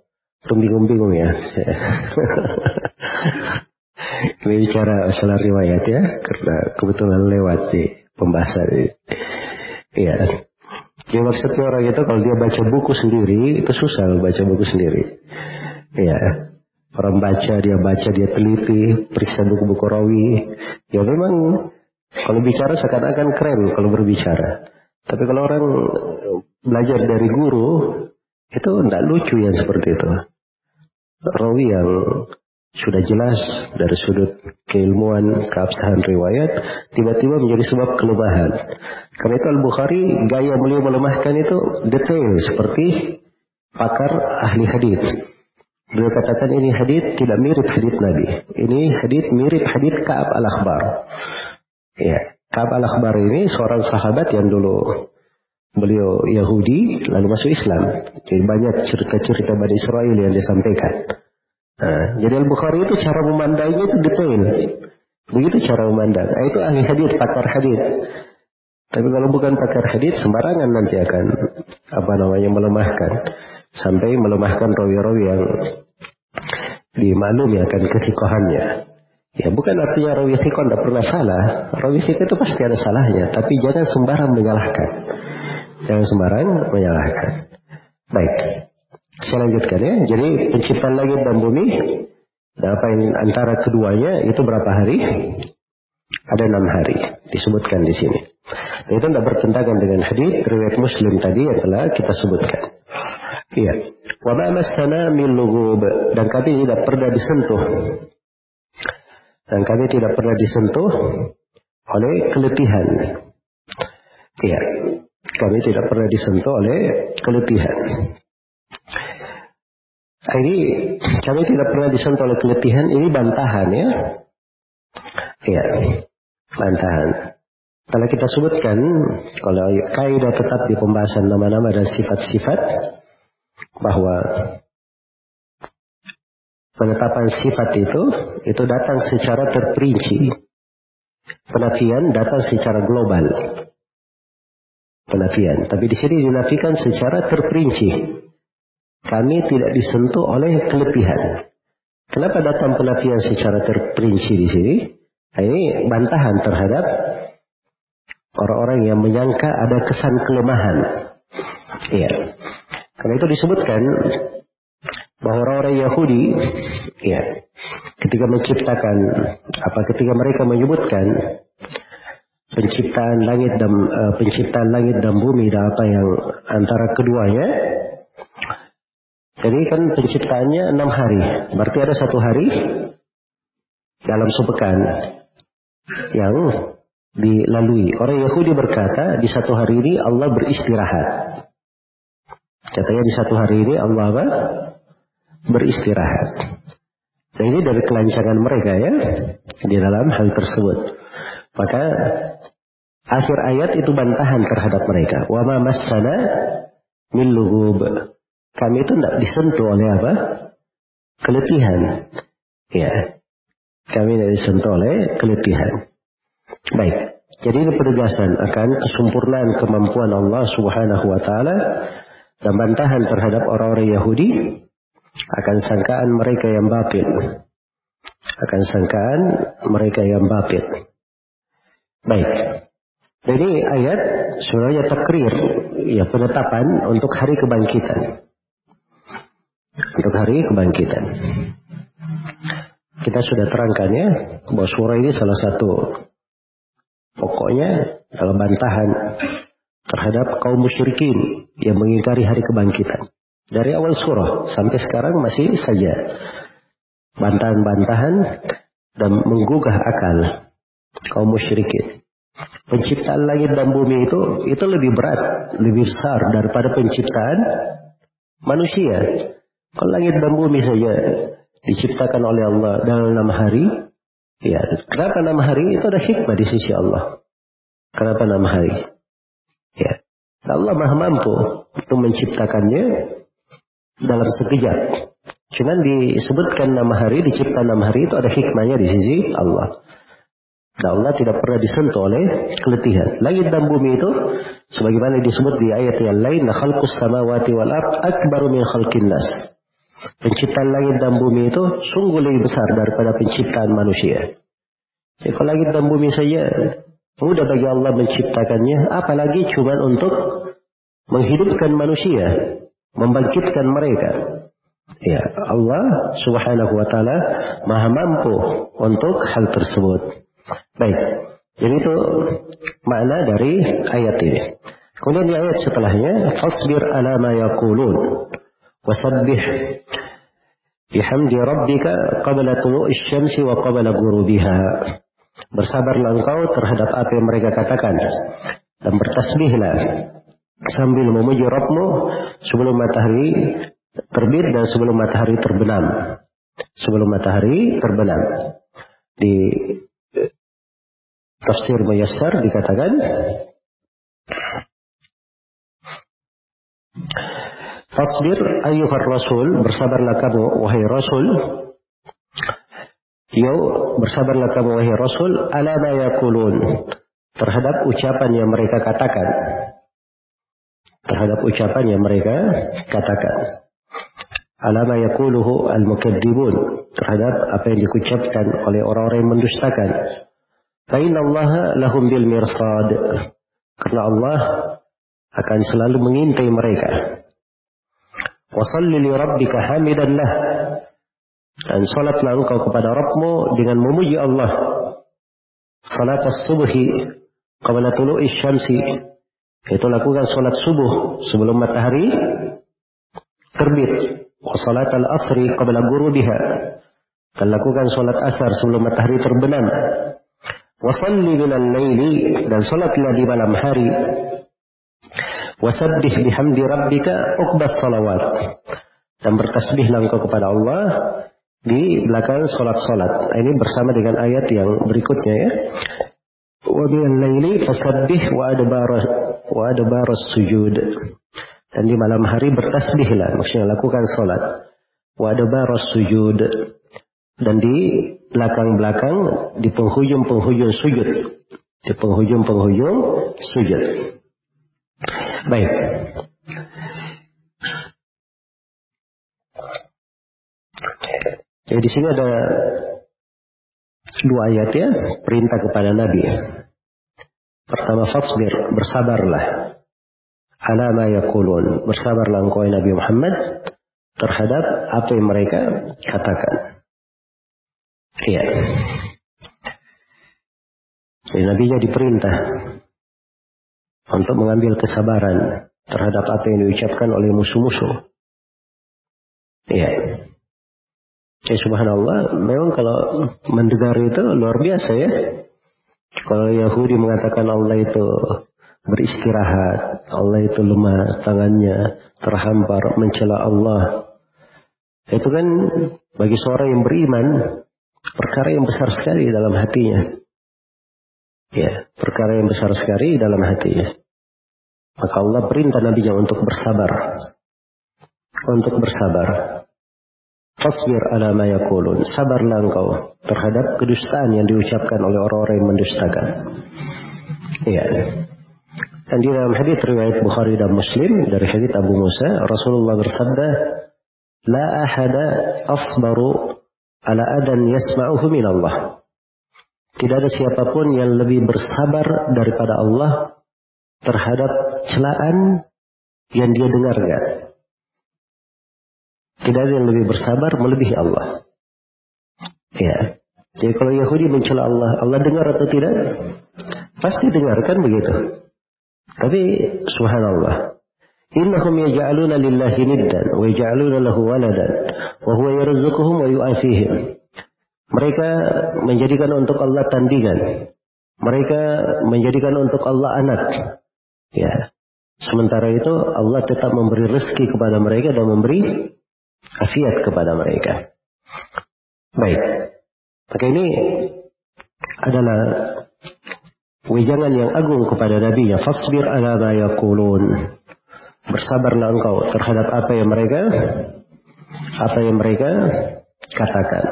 bingung-bingung ya [laughs] bicara masalah riwayat ya, karena kebetulan lewat di pembahasan ini. Iya. Jadi maksudnya orang itu kalau dia baca buku sendiri, itu susah baca buku sendiri. Iya. Orang baca, dia baca, dia teliti, periksa buku-buku rawi. Ya memang kalau bicara seakan-akan keren kalau berbicara. Tapi kalau orang belajar dari guru, itu tidak lucu yang seperti itu. Rawi yang sudah jelas dari sudut keilmuan keabsahan riwayat tiba-tiba menjadi sebab kelemahan. Karena itu Al-Bukhari gaya beliau melemahkan itu detail seperti pakar ahli hadis. Beliau katakan ini hadis tidak mirip hadis Nabi. Ini hadis mirip hadis Ka'ab al-Akhbar. Ya, Ka'ab al-Akhbar ini seorang sahabat yang dulu beliau Yahudi lalu masuk Islam. Jadi banyak cerita-cerita Bani Israel yang disampaikan. Nah, jadi Al-Bukhari itu cara memandangnya itu detail. Begitu cara memandang. Nah, itu ahli hadis, pakar hadis. Tapi kalau bukan pakar hadis, sembarangan nanti akan apa namanya melemahkan sampai melemahkan rawi-rawi yang dimaklumi akan ketikohannya. Ya bukan artinya rawi sikon tidak pernah salah. Rawi sikon itu pasti ada salahnya. Tapi jangan sembarang menyalahkan. Jangan sembarang menyalahkan. Baik. Saya lanjutkan ya. Jadi penciptaan langit dan bumi, apa yang antara keduanya itu berapa hari? Ada enam hari disebutkan di sini. Itu tidak bertentangan dengan hadis riwayat Muslim tadi yang telah kita sebutkan. Iya. Wa ma min lugub dan kami tidak pernah disentuh. Dan kami tidak pernah disentuh oleh keletihan. Iya. Kami tidak pernah disentuh oleh keletihan. Ini kami tidak pernah disentuh oleh keletihan. Ini bantahan ya. Iya. Bantahan. Kalau kita sebutkan, kalau kaidah tetap di pembahasan nama-nama dan sifat-sifat, bahwa penetapan sifat itu, itu datang secara terperinci. Penafian datang secara global. Penafian. Tapi di sini dinafikan secara terperinci. Kami tidak disentuh oleh kelebihan. Kenapa datang penafian secara terperinci di sini? Nah, ini bantahan terhadap orang-orang yang menyangka ada kesan kelemahan. Iya. Karena itu disebutkan bahwa orang-orang Yahudi, ya, ketika menciptakan apa ketika mereka menyebutkan penciptaan langit dan uh, penciptaan langit dan bumi dan apa yang antara keduanya, jadi kan penciptaannya enam hari, berarti ada satu hari dalam sepekan yang dilalui. Orang Yahudi berkata, di satu hari ini Allah beristirahat. Katanya di satu hari ini Allah apa? Beristirahat. Nah ini dari kelancangan mereka ya, di dalam hal tersebut. Maka akhir ayat itu bantahan terhadap mereka. Wa ma massana min lugub. Kami itu tidak disentuh oleh apa? Keletihan. Ya. Kami tidak disentuh oleh keletihan. Baik. Jadi ini penegasan akan kesempurnaan kemampuan Allah Subhanahu wa taala dan bantahan terhadap orang-orang Yahudi akan sangkaan mereka yang batil. Akan sangkaan mereka yang batil. Baik. Jadi ayat sebenarnya takrir, ya penetapan untuk hari kebangkitan. Untuk hari kebangkitan. Kita sudah terangkan ya, bahwa surah ini salah satu Pokoknya dalam bantahan terhadap kaum musyrikin yang mengingkari hari kebangkitan. Dari awal surah sampai sekarang masih saja bantahan-bantahan dan menggugah akal kaum musyrikin. Penciptaan langit dan bumi itu itu lebih berat, lebih besar daripada penciptaan manusia. Kalau langit dan bumi saja diciptakan oleh Allah dalam enam hari, Ya, kenapa nama hari itu ada hikmah di sisi Allah? Kenapa nama hari? Ya, Allah maha mampu untuk menciptakannya dalam sekejap. Cuman disebutkan nama hari, dicipta nama hari itu ada hikmahnya di sisi Allah. Dan Allah tidak pernah disentuh oleh keletihan. Langit dan bumi itu, sebagaimana disebut di ayat yang lain, khalqus samawati wal akbaru min khalqin. Penciptaan langit dan bumi itu sungguh lebih besar daripada penciptaan manusia. Jadi kalau langit dan bumi saja mudah bagi Allah menciptakannya, apalagi cuma untuk menghidupkan manusia, membangkitkan mereka. Ya, Allah Subhanahu wa taala Maha mampu untuk hal tersebut. Baik. Jadi itu makna dari ayat ini. Kemudian di ayat setelahnya, fasbir ala ma yaqulun wasabbih bihamdi rabbika qabla tulu'i syamsi wa qabla ghurubiha. Bersabarlah engkau terhadap apa yang mereka katakan dan bertasbihlah sambil memuji Rabbmu sebelum matahari terbit dan sebelum matahari terbenam. Sebelum matahari terbenam. Di tafsir Muyassar dikatakan Fasbir ayyuhar rasul, bersabarlah kamu wahai rasul. Yo, bersabarlah kamu wahai rasul, ala ma yakulun. Terhadap ucapan yang mereka katakan. Terhadap ucapan yang mereka katakan. Ala ma yakuluhu al-mukadzibun. Terhadap apa yang diucapkan oleh orang-orang yang mendustakan. Fa'inna Allah lahum bil mirsad. Karena Allah akan selalu mengintai mereka. Wasalli li rabbika hamidan lah. Dan salatlah engkau kepada Rabbmu dengan memuji Allah. Salat subhi qabla tulu'i syamsi. Itu lakukan sholat subuh sebelum matahari terbit. Wa salat al-asri qabla gurubiha. Dan lakukan sholat asar sebelum matahari terbenam. Wa salli minal laili dan sholatlah di malam hari. Wa sabbih bihamdi rabbika uqbas salawat. Dan bertasbihlah engkau kepada Allah di belakang sholat-sholat. Ini bersama dengan ayat yang berikutnya ya. Wa minal laili fasabbih wa adbar wa sujud. Dan di malam hari bertasbihlah, maksudnya lakukan sholat. Wa adbar sujud. Dan di belakang-belakang, di penghujung-penghujung sujud. Di penghujung-penghujung sujud. Baik. Jadi di sini ada dua ayat ya, perintah kepada Nabi. Pertama fasbir, bersabarlah. Ala ma yakulun, bersabarlah engkau Nabi Muhammad terhadap apa yang mereka katakan. Iya. Jadi Nabi nya diperintah untuk mengambil kesabaran terhadap apa yang diucapkan oleh musuh-musuh. Iya. Ya subhanallah, memang kalau mendengar itu luar biasa ya. Kalau Yahudi mengatakan Allah itu beristirahat, Allah itu lemah, tangannya terhampar, mencela Allah. Itu kan bagi seorang yang beriman, perkara yang besar sekali dalam hatinya. Ya, perkara yang besar sekali dalam hatinya. Maka Allah perintah Nabi untuk bersabar. Untuk bersabar. Fasbir ala ma yakulun. Sabarlah engkau terhadap kedustaan yang diucapkan oleh orang-orang yang mendustakan. Iya. Dan di dalam hadis riwayat Bukhari dan Muslim dari hadis Abu Musa, Rasulullah bersabda, "La ahada asbaru ala adan yasma'uhu min Allah." Tidak ada siapa pun yang lebih bersabar daripada Allah terhadap celaan yang dia dengarkan. Tidak ada yang lebih bersabar melebihi Allah. Ya. Jadi kalau Yahudi mencela Allah, Allah dengar atau tidak? Pasti dengar kan begitu. Tapi subhanallah. Innahum yaj'aluna lillahi niddan wa yaj'aluna lahu waladan wa huwa yarzuquhum wa yu'afihim. Mereka menjadikan untuk Allah tandingan. Mereka menjadikan untuk Allah anak. Ya. Sementara itu Allah tetap memberi rezeki kepada mereka dan memberi afiat kepada mereka. Baik. Maka ini adalah wejangan yang agung kepada Nabi ya fasbir ala ma. Bersabarlah engkau terhadap apa yang mereka apa yang mereka katakan.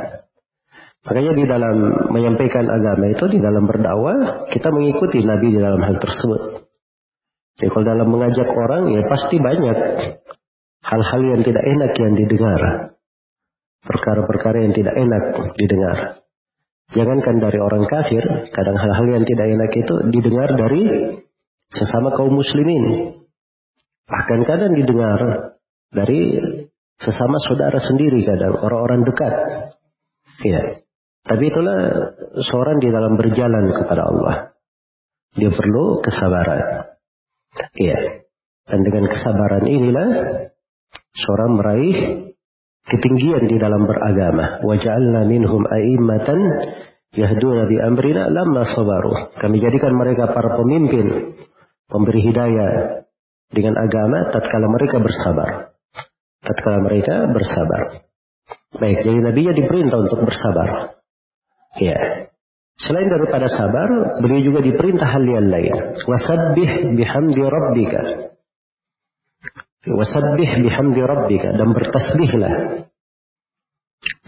Makanya di dalam menyampaikan agama itu, di dalam berdakwah, kita mengikuti Nabi di dalam hal tersebut. Jadi kalau dalam mengajak orang, ya pasti banyak hal-hal yang tidak enak yang didengar. Perkara-perkara yang tidak enak didengar. Jangankan dari orang kafir, kadang hal-hal yang tidak enak itu didengar dari sesama kaum muslimin. Bahkan kadang didengar dari sesama saudara sendiri kadang, orang-orang dekat. Ya. Tapi itulah seorang di dalam berjalan kepada Allah. Dia perlu kesabaran. Iya. Dan dengan kesabaran inilah seorang meraih ketinggian di dalam beragama. Waja'alna minhum a'immatan yahduna bi amrina lamma sabaru. Kami jadikan mereka para pemimpin, pemberi hidayah dengan agama tatkala mereka bersabar. Tatkala mereka bersabar. Baik, jadi Nabi diperintah untuk bersabar. Ya. Selain daripada sabar, beliau juga diperintah hal yang lain. Wasabbih bihamdi rabbika. Wasabbih bihamdi rabbika dan bertasbihlah.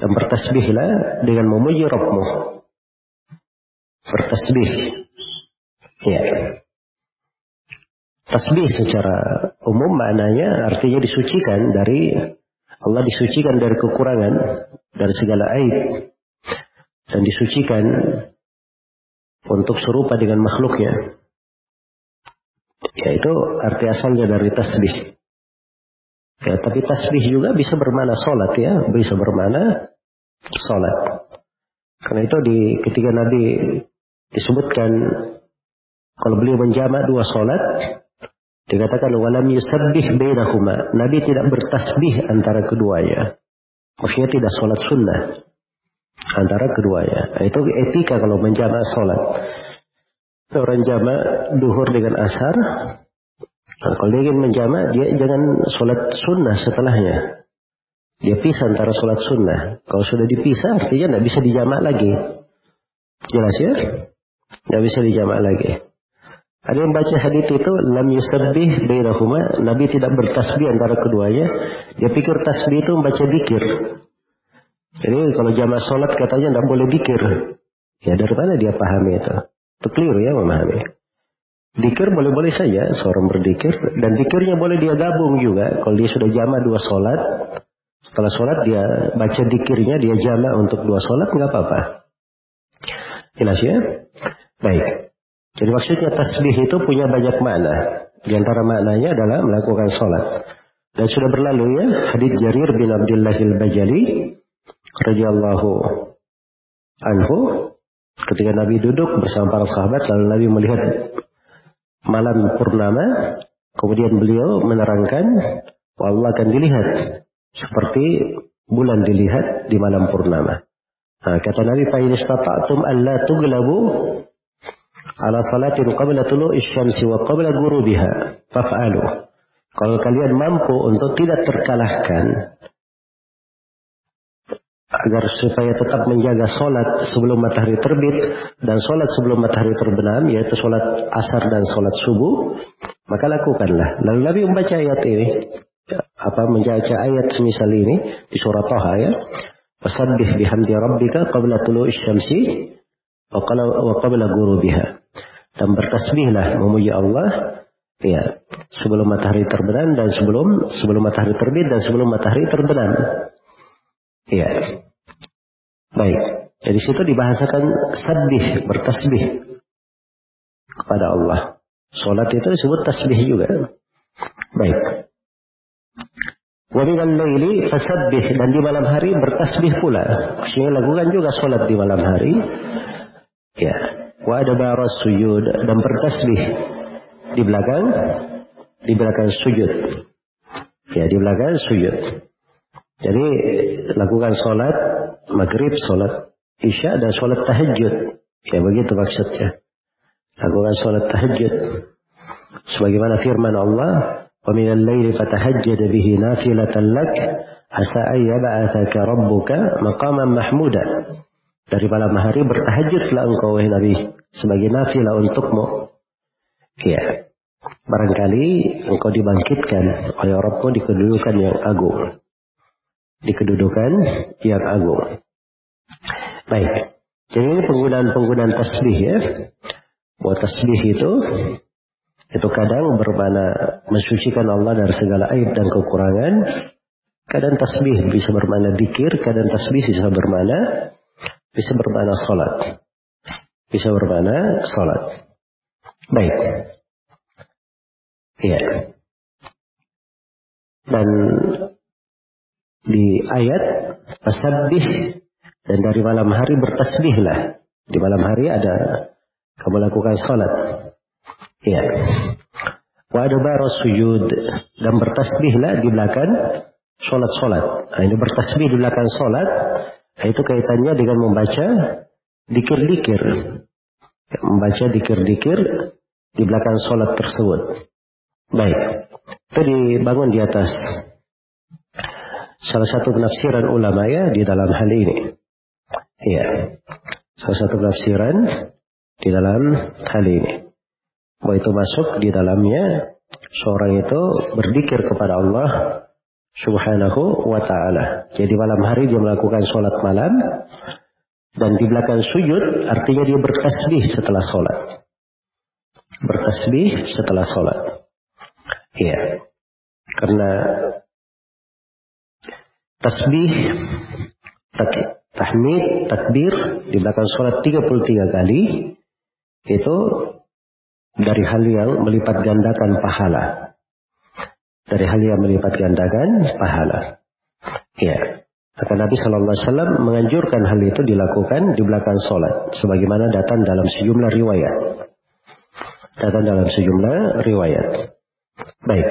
Dan bertasbihlah dengan memuji Rabbmu. Bertasbih. Ya. Tasbih secara umum maknanya artinya disucikan dari Allah disucikan dari kekurangan, dari segala aib dan disucikan untuk serupa dengan makhluknya. Yaitu arti asalnya dari tasbih. Ya, tapi tasbih juga bisa bermana sholat ya, bisa bermana sholat. Karena itu di ketika Nabi disebutkan Kalau beliau menjamak dua solat, dikatakan walam yusabbih bainahuma. Nabi tidak bertasbih antara keduanya. Maksudnya tidak solat sunnah antara keduanya. Nah, itu etika kalau menjamak solat. Orang jamak duhur dengan asar. Nah, kalau dia ingin menjamak, dia jangan solat sunnah setelahnya. Dia pisah antara solat sunnah. Kalau sudah dipisah, artinya tidak bisa dijamak lagi. Jelas ya? Tidak bisa dijamak lagi. Ada yang baca hadis itu lam yusabbih bainahuma, Nabi tidak bertasbih antara keduanya. Dia pikir tasbih itu membaca dikir. Jadi kalau jamaah sholat katanya tidak boleh dikir. Ya dari mana dia pahami itu? Itu keliru ya memahami. Dikir boleh-boleh saja seorang berdikir. Dan dikirnya boleh dia gabung juga. Kalau dia sudah jamaah dua sholat. Setelah sholat dia baca dikirnya, dia jamaah untuk dua sholat, nggak apa-apa. Jelas ya? Baik. Jadi maksudnya tasbih itu punya banyak makna. Di antara maknanya adalah melakukan sholat. Dan sudah berlalu ya hadits Jarir bin Abdullah al-Bajali radhiyallahu anhu ketika Nabi duduk bersama para sahabat lalu Nabi melihat malam purnama kemudian beliau menerangkan Allah akan dilihat seperti bulan dilihat di malam purnama. Nah, kata Nabi, "Fa in istata'tum alla tuglabu ala salatin qabla tulu'i syamsi wa qabla gurubiha faf'alu. Kalau kalian mampu untuk tidak terkalahkan agar supaya tetap menjaga solat sebelum matahari terbit dan solat sebelum matahari terbenam yaitu solat asar dan solat subuh maka lakukanlah. Lalu Nabi membaca ayat ini apa membaca ayat semisal ini di surah Taha ya. Wasabbih bihamdi rabbika qabla tulu'i syamsi wa qabla gurubiha dan bertasbihlah memuji Allah ya sebelum matahari terbenam dan sebelum sebelum matahari terbit dan sebelum matahari terbenam. Ya. Baik. Jadi situ dibahasakan sabih, bertasbih kepada Allah. Salat itu disebut tasbih juga. Baik. Wa laili dan di malam hari bertasbih pula. Maksudnya lakukan juga salat di malam hari. Ya, wa adbar sujud dan bertasbih di belakang di belakang sujud. Ya, di belakang sujud. Jadi lakukan sholat maghrib, sholat isya dan sholat tahajud. Ya begitu maksudnya. Lakukan sholat tahajud. Sebagaimana firman Allah, "Wa minal laili fatahajjad bihi nafilatan lak, asa an yab'athaka rabbuka maqaman mahmuda." Dari malam hari bertahajudlah engkau wahai Nabi sebagai nafilah untukmu. Ya. Barangkali engkau dibangkitkan oleh Rabbmu di kedudukan yang agung. Di kedudukan yang agung. Baik. Jadi ini penggunaan-penggunaan tasbih ya. Buat tasbih itu itu kadang bermana mensucikan Allah dari segala aib dan kekurangan. Kadang tasbih bisa bermana dikir, kadang tasbih bisa bermana bisa bermakna sholat. Bisa bermakna sholat. Baik. Iya. Dan di ayat tasbih dan dari malam hari bertasbihlah. Di malam hari ada kamu lakukan sholat. Iya. Wa adbar sujud dan bertasbihlah di belakang sholat-sholat. Nah, ini bertasbih di belakang sholat Nah, itu kaitannya dengan membaca dikir-dikir. Membaca dikir-dikir di belakang sholat tersebut. Baik. Itu dibangun di atas salah satu penafsiran ulama ya di dalam hal ini. Iya. Salah satu penafsiran di dalam hal ini. Bahwa itu masuk di dalamnya seorang itu berzikir kepada Allah subhanahu wa ta'ala. Jadi malam hari dia melakukan sholat malam. Dan di belakang sujud artinya dia bertasbih setelah sholat. Bertasbih setelah sholat. Iya. Karena tasbih, tak, tahmid, takbir di belakang sholat 33 kali itu dari hal yang melipat gandakan pahala dari hal yang melipat gandakan pahala. Ya. Maka Nabi Shallallahu Alaihi Wasallam menganjurkan hal itu dilakukan di belakang sholat, sebagaimana datang dalam sejumlah riwayat. Datang dalam sejumlah riwayat. Baik.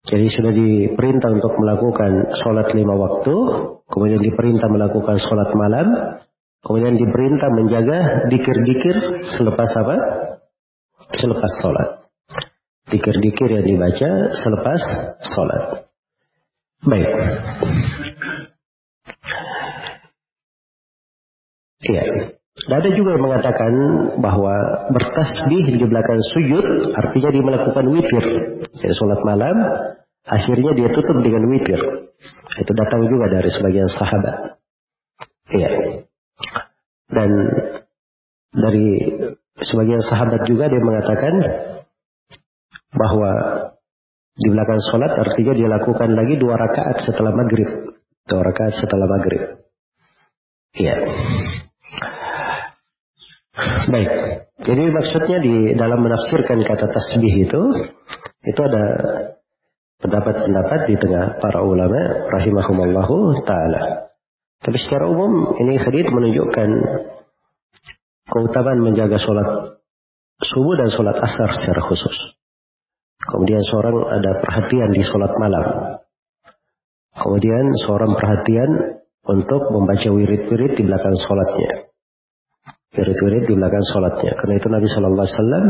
Jadi sudah diperintah untuk melakukan sholat lima waktu, kemudian diperintah melakukan sholat malam, kemudian diperintah menjaga dikir-dikir selepas apa? Selepas sholat. Dikir-dikir yang dibaca selepas sholat. Baik. Iya. Dan ada juga yang mengatakan bahwa bertasbih di belakang sujud artinya dia melakukan witir. Jadi sholat malam, akhirnya dia tutup dengan witir. Itu datang juga dari sebagian sahabat. Iya. Dan dari sebagian sahabat juga dia mengatakan bahwa di belakang sholat artinya dia lakukan lagi dua rakaat setelah maghrib. Dua rakaat setelah maghrib. Iya. Baik. Jadi maksudnya di dalam menafsirkan kata tasbih itu itu ada pendapat-pendapat di tengah para ulama rahimahumallahu taala. Tapi secara umum ini hadis menunjukkan keutamaan menjaga sholat subuh dan sholat asar secara khusus. Kemudian seorang ada perhatian di sholat malam. Kemudian seorang perhatian untuk membaca wirid-wirid di belakang sholatnya wirid-wirid di belakang sholatnya. Karena itu Nabi Shallallahu Alaihi Wasallam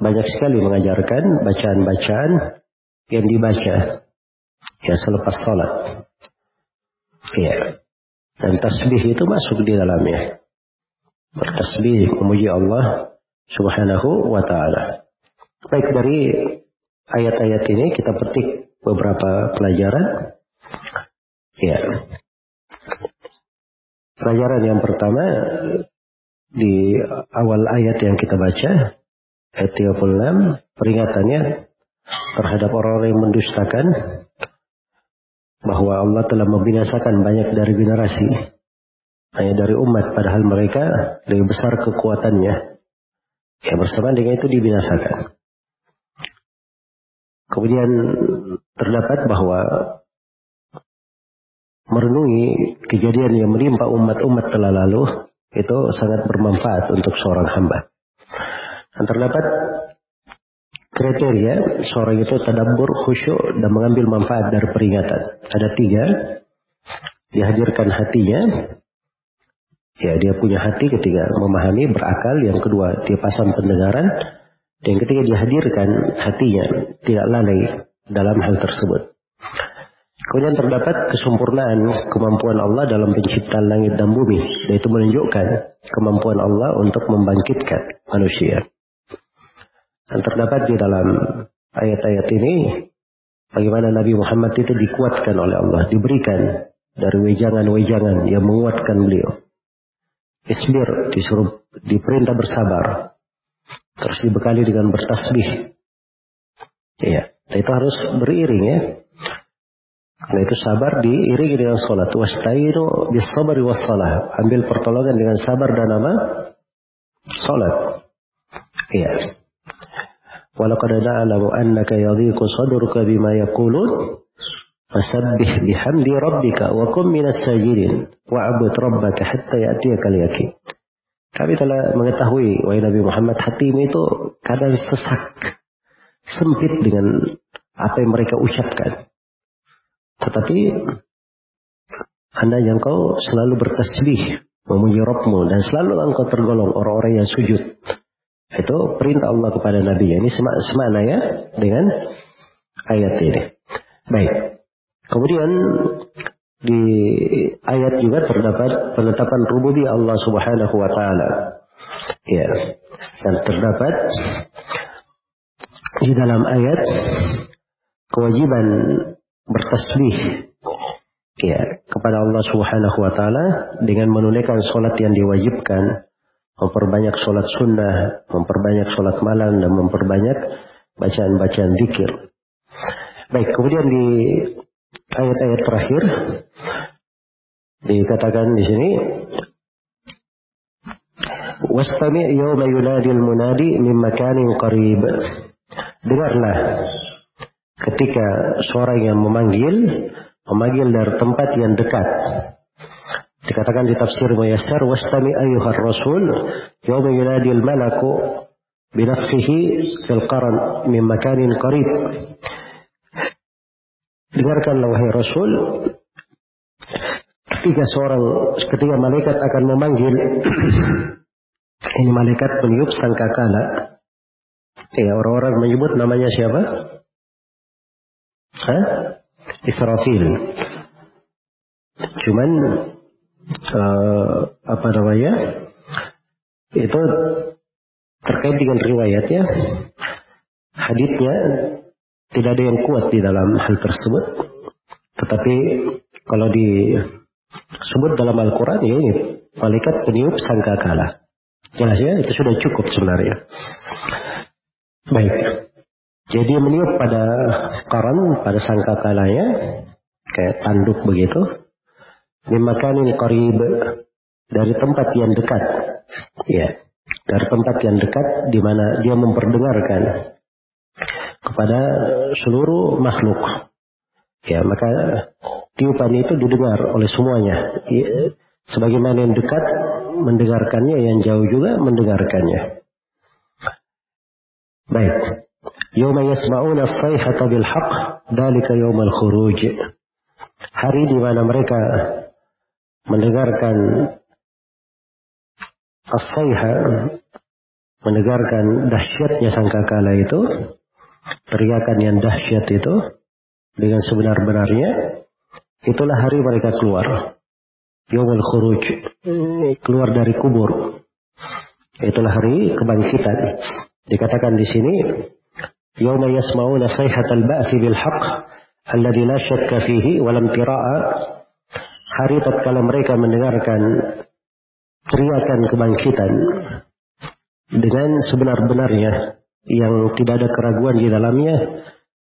banyak sekali mengajarkan bacaan-bacaan yang dibaca ya selepas sholat. Ya. Dan tasbih itu masuk di dalamnya. Bertasbih memuji Allah subhanahu wa ta'ala. Baik dari ayat-ayat ini kita petik beberapa pelajaran. Ya. Pelajaran yang pertama di awal ayat yang kita baca, ayat 36, peringatannya terhadap orang-orang yang mendustakan bahwa Allah telah membinasakan banyak dari generasi hanya dari umat padahal mereka lebih besar kekuatannya. Yang bersama dengan itu dibinasakan. Kemudian terdapat bahwa merenungi kejadian yang menimpa umat-umat telah lalu itu sangat bermanfaat untuk seorang hamba. Dan terdapat kriteria seorang itu tadabbur, khusyuk, dan mengambil manfaat dari peringatan. Ada tiga. Dihadirkan hatinya. Ya, dia punya hati ketika memahami, berakal. Yang kedua, dia pasang pendengaran. Dan ketika dihadirkan hatinya, tidak lalai dalam hal tersebut. Kemudian terdapat kesempurnaan kemampuan Allah dalam penciptaan langit dan bumi. Dan itu menunjukkan kemampuan Allah untuk membangkitkan manusia. Dan terdapat di dalam ayat-ayat ini bagaimana Nabi Muhammad itu dikuatkan oleh Allah, diberikan dari wejangan-wejangan yang menguatkan beliau. Isbir disuruh diperintah bersabar. Terus dibekali dengan bertasbih. Iya, itu harus beriring ya. Karena itu sabar diiringi dengan sholat. Wastainu bis sabari was salah. Ambil pertolongan dengan sabar dan apa? Sholat. Iya. Walaqad na'lamu annaka yadhiqu sadruka bima yaqulun. Fasabbih bihamdi rabbika wa kum minas sajidin. Wa'bud rabbaka hatta ya'tiyaka al-yakin. Kami telah mengetahui, wahai Nabi Muhammad, hatimu itu kadang sesak. Sempit dengan apa yang mereka ucapkan. Tetapi anda yang kau selalu bertasbih, memuji Rabbmu dan selalu engkau tergolong orang-orang yang sujud. Itu perintah Allah kepada Nabi. Ini semana ya dengan ayat ini. Baik. Kemudian di ayat juga terdapat penetapan rububi Allah Subhanahu wa taala. Ya. Dan terdapat di dalam ayat kewajiban bertasbih ya kepada Allah Subhanahu wa taala dengan menunaikan salat yang diwajibkan, memperbanyak salat sunnah, memperbanyak salat malam dan memperbanyak bacaan-bacaan zikir. Baik, kemudian di ayat-ayat terakhir dikatakan di sini Wastami' yawma yunadil munadi min makanin qarib. Dengarlah ketika seorang yang memanggil, memanggil dari tempat yang dekat. Dikatakan di tafsir Muyassar, wastami ayyuhar rasul, yawma yunadil malaku binafsihi fil qaran min makanin qarib. Dengarkanlah wahai Rasul ketika seorang ketika malaikat akan memanggil ini malaikat meniup sangkakala ya orang-orang menyebut namanya siapa Hah? Israfil. Cuman uh, apa namanya? Itu terkait dengan riwayatnya. Haditnya tidak ada yang kuat di dalam hal tersebut. Tetapi kalau disebut dalam Al-Quran ya ini malaikat peniup sangkakala. Jelas ya itu sudah cukup sebenarnya. Baik jadi meniup pada karan pada sangkakalanya kayak tanduk begitu Dimakanin qarib dari tempat yang dekat. Ya, dari tempat yang dekat di mana dia memperdengarkan kepada seluruh makhluk. Ya, maka tiupan itu didengar oleh semuanya. Ya, sebagaimana yang dekat mendengarkannya, yang jauh juga mendengarkannya. Baik. Yawma yasma'una as-sayhata bil haqq, dalika yawmal khuruj. Hari di mana mereka mendengarkan as mendengarkan dahsyatnya sangkakala itu, teriakan yang dahsyat itu dengan sebenar-benarnya, itulah hari mereka keluar. Yawmul khuruj, keluar dari kubur. Itulah hari kebangkitan. Dikatakan di sini, Yasma'una sayhatal ba'thi bil haqq alladhi la syakka fihi walam tira'a hari tatkala mereka mendengarkan teriakan kebangkitan dengan sebenar-benarnya yang tidak ada keraguan di dalamnya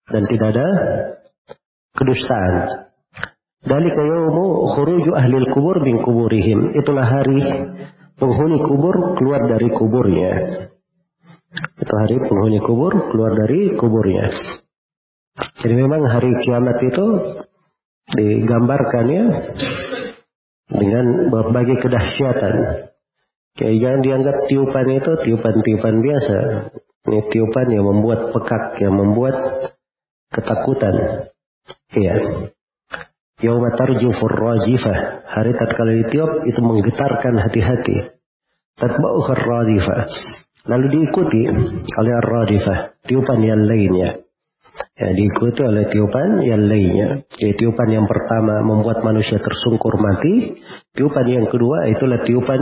dan tidak ada kedustaan. Dalika yaumu khuruju ahli kubur bin kuburihim. Itulah hari penghuni kubur keluar dari kuburnya. Itu hari penghuni kubur keluar dari kuburnya. Jadi memang hari kiamat itu digambarkan ya dengan berbagai kedahsyatan. Kayak jangan dianggap tiupan itu tiupan-tiupan biasa. Ini tiupan yang membuat pekak, yang membuat ketakutan. Iya. Yauma tarjufur rajifah. Hari tatkala ditiup itu menggetarkan hati-hati. Tatba'uhur radifah. Lalu diikuti oleh ar-radifah, tiupan yang lainnya ya, diikuti oleh tiupan yang lainnya. Jadi tiupan yang pertama membuat manusia tersungkur mati, tiupan yang kedua itulah tiupan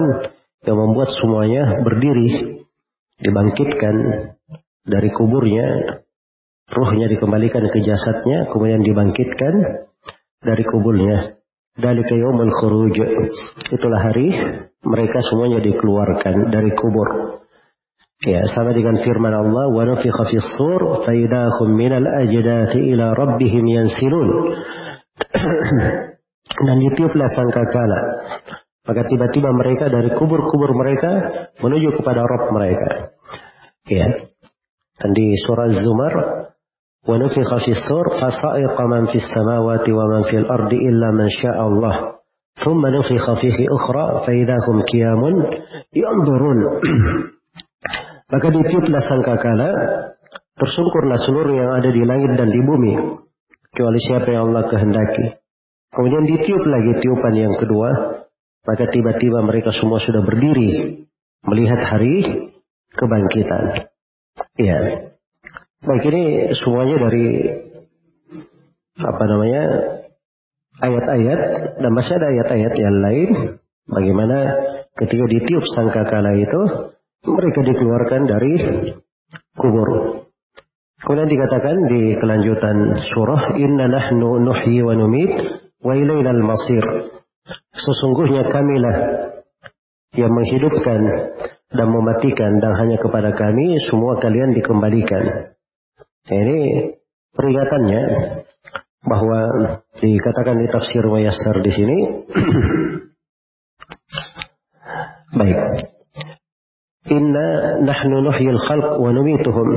yang membuat semuanya berdiri, dibangkitkan dari kuburnya, ruhnya dikembalikan ke jasadnya, kemudian dibangkitkan dari kuburnya. Dari yaumul khuruj. Itulah hari mereka semuanya dikeluarkan dari kubur. Ya, sama dengan firman Allah, "Wa nufikha fis sur fa idahum minal ajdati ila rabbihim yansilun." [clears throat] Dan ditiuplah sangkakala. Maka tiba-tiba mereka dari kubur-kubur mereka menuju kepada Rabb mereka. Ya. Dan di surah Zumar, "Wa nufikha fis sur fa sa'iqa man fis samawati wa man fil ardi illa man syaa Allah." ثم نفخ فيه أخرى فإذا هم قيام ينظرون maka ditiuplah sangkakala, tersungkurlah seluruh yang ada di langit dan di bumi, kecuali siapa yang Allah kehendaki. Kemudian ditiup lagi tiupan yang kedua, maka tiba-tiba mereka semua sudah berdiri melihat hari kebangkitan. Ya. Baik ini semuanya dari apa namanya ayat-ayat dan masih ada ayat-ayat yang lain bagaimana ketika ditiup sangkakala itu mereka dikeluarkan dari kubur. Kemudian dikatakan di kelanjutan surah, Inna nahnu nuhyi wa numit wa al masir. Sesungguhnya kamilah yang menghidupkan dan mematikan dan hanya kepada kami semua kalian dikembalikan. Ini peringatannya bahwa dikatakan di tafsir Wayasar di sini [coughs] baik Inna nahnu nuhyil khalq wa numituhum.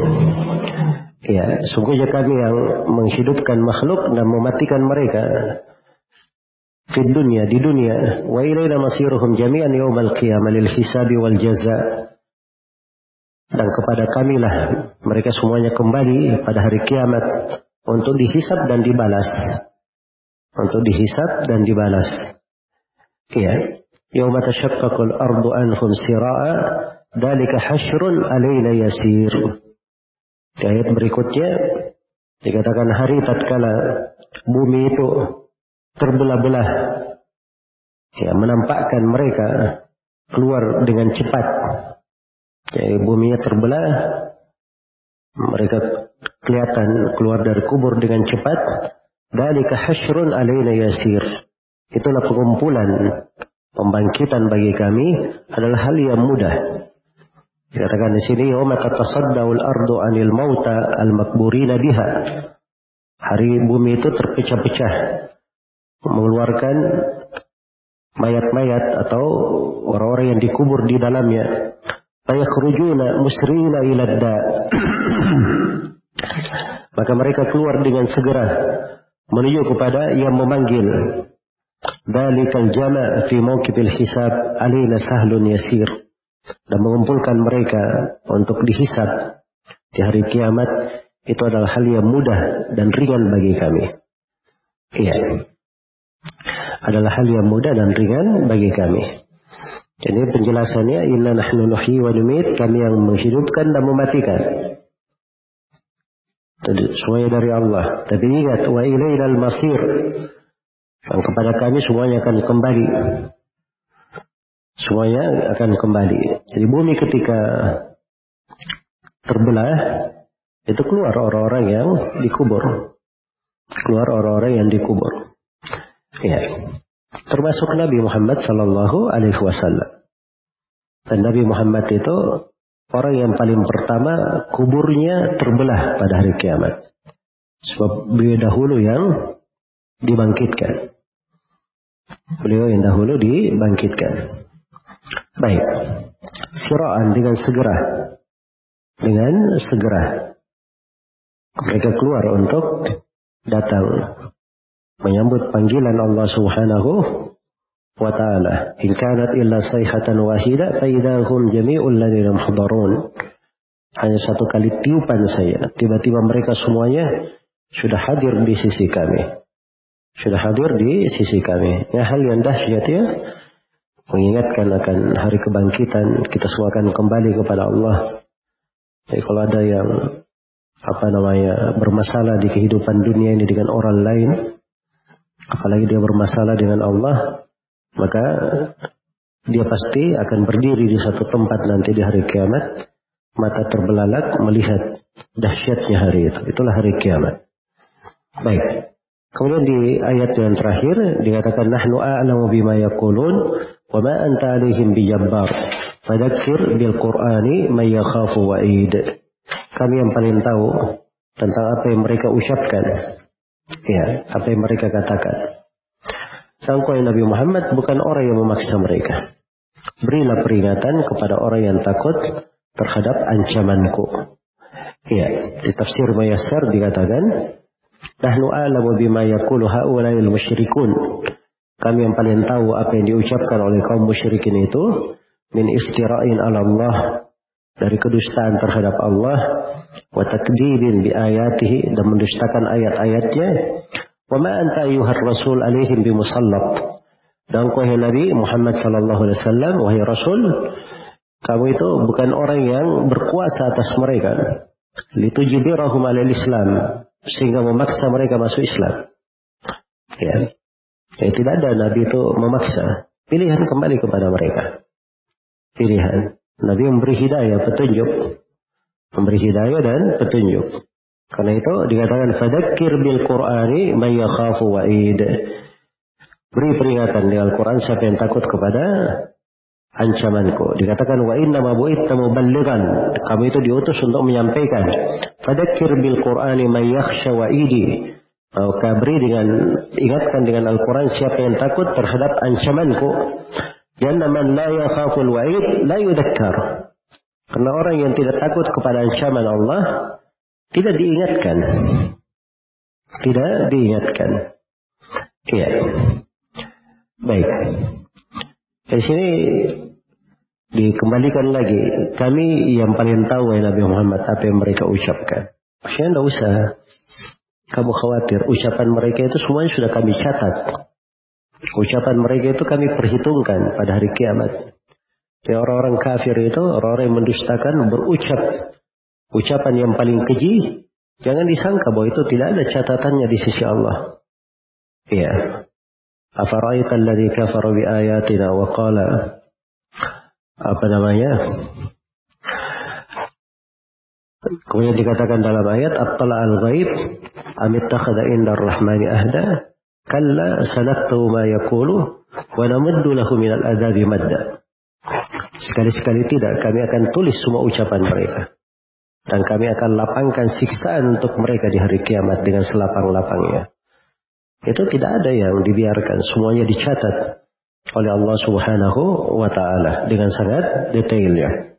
Ya, sungguhnya kami yang menghidupkan makhluk dan mematikan mereka. Di dunia, di dunia. Wa ilayna masiruhum jami'an yawmal qiyamah lil hisabi wal jaza. Dan kepada kamilah mereka semuanya kembali pada hari kiamat untuk dihisap dan dibalas. Untuk dihisap dan dibalas. Ya. Yawma ardu anhum sira'a dalika hasyrun alaina yasir. Di ayat berikutnya dikatakan hari tatkala bumi itu terbelah-belah ya menampakkan mereka keluar dengan cepat. Jadi buminya terbelah, mereka kelihatan keluar dari kubur dengan cepat. Dalika hasyrun alaina yasir. Itulah pengumpulan pembangkitan bagi kami adalah hal yang mudah. Dikatakan di sini, "Yawma tatasadda'ul ardu 'anil mauta al-makburina biha." Hari bumi itu terpecah-pecah mengeluarkan mayat-mayat atau orang-orang yang dikubur di dalamnya. Fayakhrujuna musrina ila Maka mereka keluar dengan segera menuju kepada yang memanggil. Dalikal jama' fi mawqibil hisab alina sahlun yasir. Dan mengumpulkan mereka untuk dihisab di hari kiamat itu adalah hal yang mudah dan ringan bagi kami. Iya adalah hal yang mudah dan ringan bagi kami. Jadi penjelasannya inna nahnu nuhyi wa numit kami yang menghidupkan dan mematikan. Semuanya dari Allah. Tapi ingat wa ilainal masir. Dan kepada kami semuanya akan kembali. Semuanya akan kembali. Jadi bumi ketika terbelah itu keluar orang-orang yang dikubur. Keluar orang-orang yang dikubur. Ya. Termasuk Nabi Muhammad Sallallahu Alaihi Wasallam. Dan Nabi Muhammad itu orang yang paling pertama kuburnya terbelah pada hari kiamat. Sebab beliau dahulu yang dibangkitkan. Beliau yang dahulu dibangkitkan. Baik. Siraan dengan segera. Dengan segera. Mereka keluar untuk datang menyambut panggilan Allah Subhanahu wa taala. In kanat illa sayhatan wahida fa idahum jami'ul ladzina muhdarun. Hanya satu kali tiupan saya, tiba-tiba mereka semuanya sudah hadir di sisi kami. Sudah hadir di sisi kami. Ya hal yang dahsyat ya. Mengingatkan akan hari kebangkitan, kita semua akan kembali kepada Allah. Jadi kalau ada yang apa namanya bermasalah di kehidupan dunia ini dengan orang lain, apalagi dia bermasalah dengan Allah, maka dia pasti akan berdiri di satu tempat nanti di hari kiamat, mata terbelalak melihat dahsyatnya hari itu. Itulah hari kiamat. Baik. Kemudian di ayat yang terakhir dikatakan nahnu a'lamu bima yaqulun anta alaihim bijabbar. Fadzakir bil Qur'ani may yakhafu wa'id. Kami yang paling tahu tentang apa yang mereka ucapkan Ya, apa yang mereka katakan. Sangkau Nabi Muhammad bukan orang yang memaksa mereka. Berilah peringatan kepada orang yang takut terhadap ancamanku. Ya, di tafsir Mayassar dikatakan, Nahnu a'lamu bima yakulu ha'ula'il musyrikun. Kami yang paling tahu apa yang diucapkan oleh kaum musyrikin itu min istira'in ala Allah dari kedustaan terhadap Allah wa takdirin bi ayatihi dan mendustakan ayat-ayatnya wa ma anta ayyuhar rasul alaihim bi musallab dan kau Nabi Muhammad sallallahu alaihi wasallam wahai rasul kamu itu bukan orang yang berkuasa atas mereka. Litujibirahum alal Islam sehingga memaksa mereka masuk Islam. Ya tidak ada Nabi itu memaksa pilihan kembali kepada mereka pilihan Nabi memberi hidayah, petunjuk. Memberi hidayah dan petunjuk. Karena itu dikatakan fadakir bil Qur'ani may yakhafu wa'id. Beri peringatan di Al-Quran siapa yang takut kepada ancamanku. Dikatakan wa inna ma bu'itta muballighan. Kamu itu diutus untuk menyampaikan. Fadakir bil Qur'ani may wa'idi. Maka beri dengan ingatkan dengan Al-Quran siapa yang takut terhadap ancamanku. Karena man la yakhaful wa'id la yudakkar. Karena orang yang tidak takut kepada ancaman Allah tidak diingatkan. Tidak diingatkan. Iya. Baik. Di sini dikembalikan lagi. Kami yang paling tahu ya Nabi Muhammad apa yang mereka ucapkan. Maksudnya tidak usah kamu khawatir. Ucapan mereka itu semuanya sudah kami catat. Ucapan mereka itu kami perhitungkan pada hari kiamat. Ya orang-orang kafir itu, orang-orang yang mendustakan berucap ucapan yang paling keji, jangan disangka bahwa itu tidak ada catatannya di sisi Allah. Ya. Afara'aita alladhi kafara bi ayatina wa qala apa namanya? Kemudian dikatakan dalam ayat Attala al-ghaib amit takhada indar rahmani ahda kalla sanaktu ma yakulu wa namuddu lahu minal madda. Sekali-sekali tidak kami akan tulis semua ucapan mereka. Dan kami akan lapangkan siksaan untuk mereka di hari kiamat dengan selapang-lapangnya. Itu tidak ada yang dibiarkan. Semuanya dicatat oleh Allah subhanahu wa ta'ala. Dengan sangat detailnya.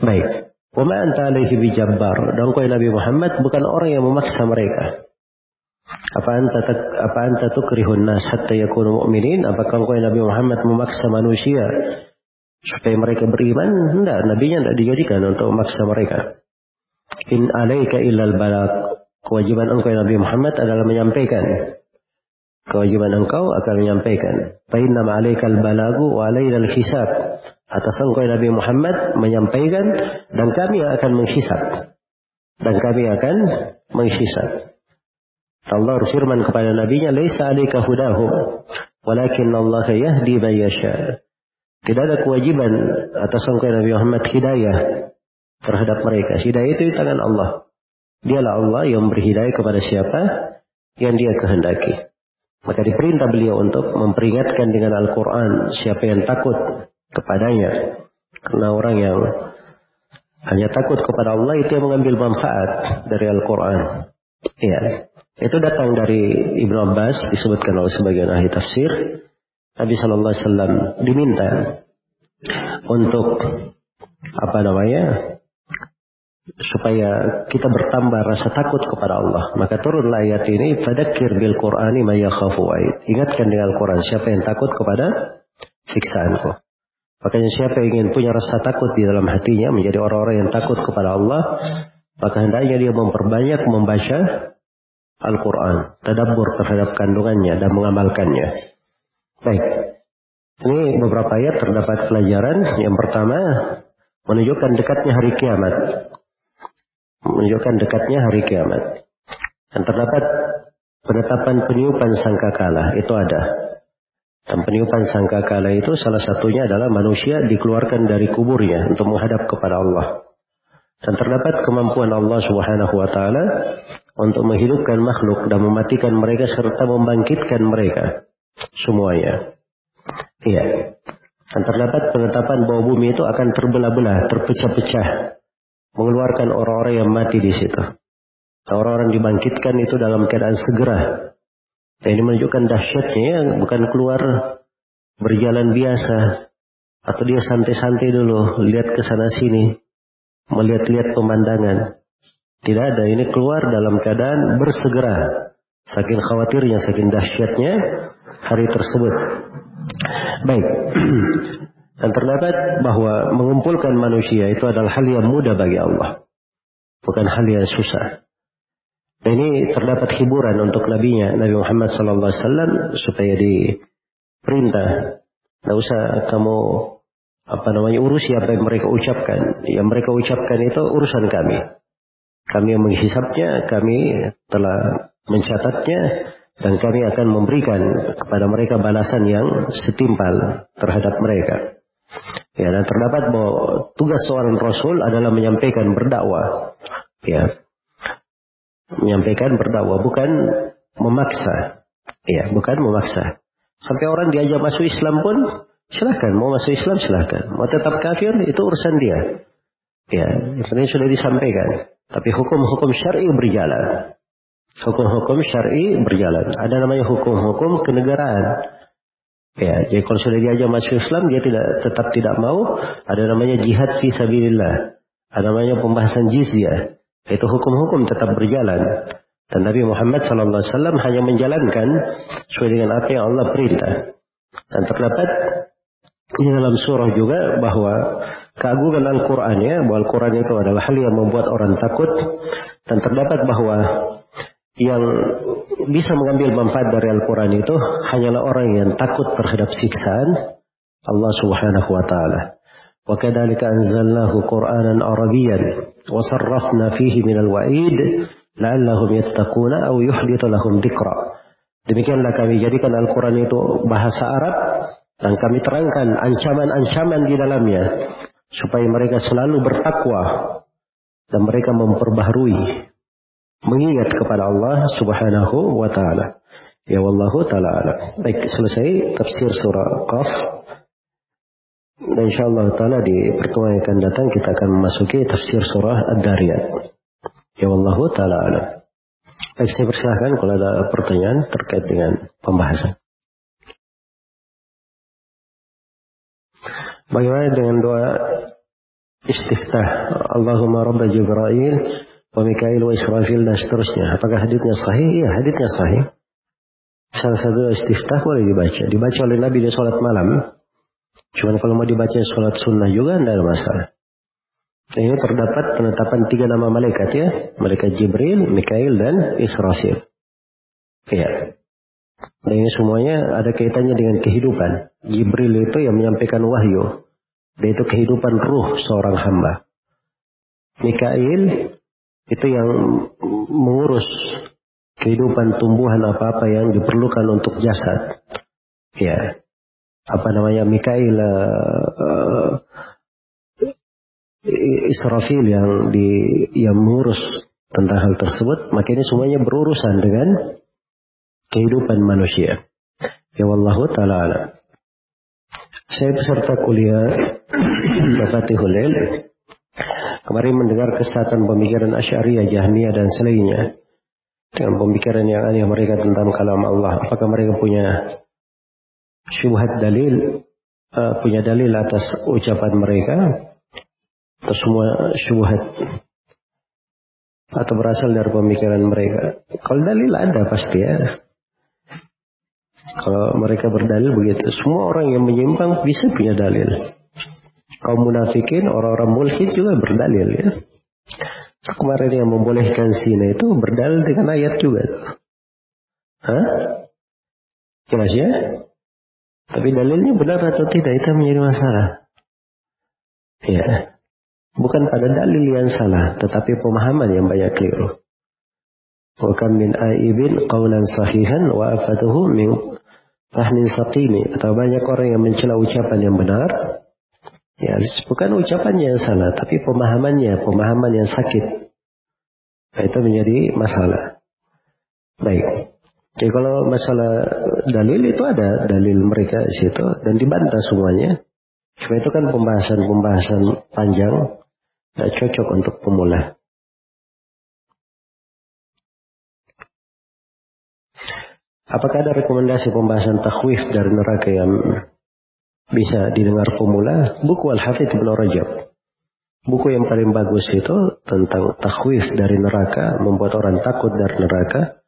Baik. Ma anta alaihi bijabbar. Dan kau Nabi Muhammad bukan orang yang memaksa mereka. Apa anta apa anta tukrihun nas hatta yakunu mu'minin? Apakah kau Nabi Muhammad memaksa manusia supaya mereka beriman? Tidak, nabinya tidak dijadikan untuk memaksa mereka. In alaika illal balak. Kewajiban engkau Nabi Muhammad adalah menyampaikan. Kewajiban engkau akan menyampaikan. Fa'inna ma'alaikal balagu wa alainal hisab. Atas engkau Nabi Muhammad menyampaikan dan kami akan menghisap. Dan kami akan menghisap. Allah berfirman kepada nabinya, "Laisa 'alaika hudahum, walakin Allah yahdi man yasha." Tidak ada kewajiban atas engkau Nabi Muhammad hidayah terhadap mereka. Hidayah itu di tangan Allah. Dialah Allah yang berhidayah kepada siapa yang dia kehendaki. Maka diperintah beliau untuk memperingatkan dengan Al-Quran siapa yang takut kepadanya. Karena orang yang hanya takut kepada Allah itu yang mengambil manfaat dari Al-Quran. Ya, itu datang dari Ibnu Abbas disebutkan oleh sebagian ahli tafsir. Nabi Shallallahu Alaihi Wasallam diminta untuk apa namanya supaya kita bertambah rasa takut kepada Allah. Maka turunlah ayat ini, "Fadakir bil Qur'ani ma yakhafu Ingatkan dengan Al-Quran siapa yang takut kepada siksaanku. Makanya siapa yang ingin punya rasa takut di dalam hatinya menjadi orang-orang yang takut kepada Allah, maka hendaknya dia memperbanyak membaca Al-Quran, tadabbur terhadap kandungannya dan mengamalkannya. Baik. Ini beberapa ayat terdapat pelajaran. Yang pertama, menunjukkan dekatnya hari kiamat. Menunjukkan dekatnya hari kiamat. Dan terdapat penetapan peniupan sangkakala. Itu ada. Dan peniupan sangkakala itu salah satunya adalah manusia dikeluarkan dari kuburnya untuk menghadap kepada Allah. Dan terdapat kemampuan Allah Subhanahu wa taala untuk menghidupkan makhluk dan mematikan mereka serta membangkitkan mereka semuanya. Iya. Dan terdapat penetapan bahwa bumi itu akan terbelah-belah, terpecah-pecah. Mengeluarkan orang-orang yang mati di situ. Orang-orang dibangkitkan itu dalam keadaan segera. Dan ini menunjukkan dahsyatnya ya, bukan keluar berjalan biasa. Atau dia santai-santai dulu, lihat ke sana sini. Melihat-lihat pemandangan. Tidak ada, ini keluar dalam keadaan bersegera. Saking khawatirnya, saking dahsyatnya, hari tersebut. Baik. [clears throat] Dan terdapat bahwa mengumpulkan manusia itu adalah hal yang mudah bagi Allah. Bukan hal yang susah. Ini terdapat hiburan untuk nabinya Nabi Muhammad SAW supaya diperintah. Tidak usah kamu apa namanya urusi apa yang mereka ucapkan. Yang mereka ucapkan itu urusan kami. Kami yang menghisapnya, kami telah mencatatnya, dan kami akan memberikan kepada mereka balasan yang setimpal terhadap mereka. Ya, dan terdapat bahwa tugas seorang rasul adalah menyampaikan berdakwah. Ya. Menyampaikan berdakwah bukan memaksa. Ya, bukan memaksa. Sampai orang diajak masuk Islam pun silahkan. Mau masuk Islam silahkan. Mau tetap kafir itu urusan dia. Ya, ini sudah disampaikan. Tapi hukum-hukum syar'i berjalan. Hukum-hukum syar'i berjalan. Ada namanya hukum-hukum kenegaraan. Ya, jadi kalau sudah diajak masuk Islam dia tidak tetap tidak mau, ada namanya jihad fi sabilillah. Ada namanya pembahasan jizyah. Itu hukum-hukum tetap berjalan. Dan Nabi Muhammad SAW hanya menjalankan sesuai dengan apa yang Allah perintah. Dan terdapat di dalam surah juga bahwa keagungan Al-Quran ya, bahwa Al-Quran itu adalah hal yang membuat orang takut dan terdapat bahwa yang bisa mengambil manfaat dari Al-Quran itu hanyalah orang yang takut terhadap siksaan Allah Subhanahu wa taala. Wa kadzalika anzalnahu Qur'anan sarrafna fihi minal wa'id la'allahum yattaquna aw yuhdithu lahum dzikra. Demikianlah kami jadikan Al-Quran itu bahasa Arab dan kami terangkan ancaman-ancaman di dalamnya supaya mereka selalu bertakwa dan mereka memperbaharui mengingat kepada Allah Subhanahu wa taala. Ya wallahu taala Baik, selesai tafsir surah Qaf. Dan insyaallah taala di pertemuan yang akan datang kita akan memasuki tafsir surah Ad-Dariyat. Ya wallahu taala Baik, saya persilahkan kalau ada pertanyaan terkait dengan pembahasan. Bagaimana dengan doa istiftah? Allahumma rabba Jibril wa Mikail wa Israfil dan seterusnya. Apakah hadisnya sahih? Iya, hadisnya sahih. Salah satu istiftah boleh dibaca. Dibaca oleh Nabi di sholat malam. Cuman kalau mau dibaca sholat sunnah juga tidak ada masalah. Dan ini terdapat penetapan tiga nama malaikat ya. Malaikat Jibril, Mikail, dan Israfil. Iya. Dan ini semuanya ada kaitannya dengan kehidupan. Jibril itu yang menyampaikan wahyu. Dan itu kehidupan ruh seorang hamba. Mikail itu yang mengurus kehidupan tumbuhan apa-apa yang diperlukan untuk jasad. Ya. Apa namanya Mikail uh, Israfil yang di yang mengurus tentang hal tersebut, maka ini semuanya berurusan dengan kehidupan manusia. Ya wallahu taala Saya peserta kuliah [clears throat] Mafatihul Lail. Kemarin mendengar kesatuan pemikiran Asy'ariyah, Jahmiyah dan selainnya dengan pemikiran yang aneh mereka tentang kalam Allah. Apakah mereka punya syubhat dalil, uh, punya dalil atas ucapan mereka? Atau semua syubhat atau berasal dari pemikiran mereka? Kalau dalil ada pasti ya. Kalau mereka berdalil begitu, semua orang yang menyimpang bisa punya dalil. Kaum munafikin, orang-orang mulhid juga berdalil ya. Kemarin yang membolehkan zina itu berdalil dengan ayat juga. Hah? Jelas ya? Tapi dalilnya benar atau tidak itu menjadi masalah. Ya. Bukan pada dalil yang salah, tetapi pemahaman yang banyak keliru. Wa kam min aibin qawlan sahihan wa afatuhu min fahmin saqimi atau banyak orang yang mencela ucapan yang benar ya bukan ucapannya yang salah tapi pemahamannya pemahaman yang sakit nah, itu menjadi masalah baik jadi kalau masalah dalil itu ada dalil mereka di situ dan dibantah semuanya cuma itu kan pembahasan-pembahasan panjang tidak cocok untuk pemula Apakah ada rekomendasi pembahasan takhwif dari neraka yang bisa didengar pemula? Buku Al-Hafidh Ibn Rajab. Buku yang paling bagus itu tentang takhwif dari neraka, membuat orang takut dari neraka,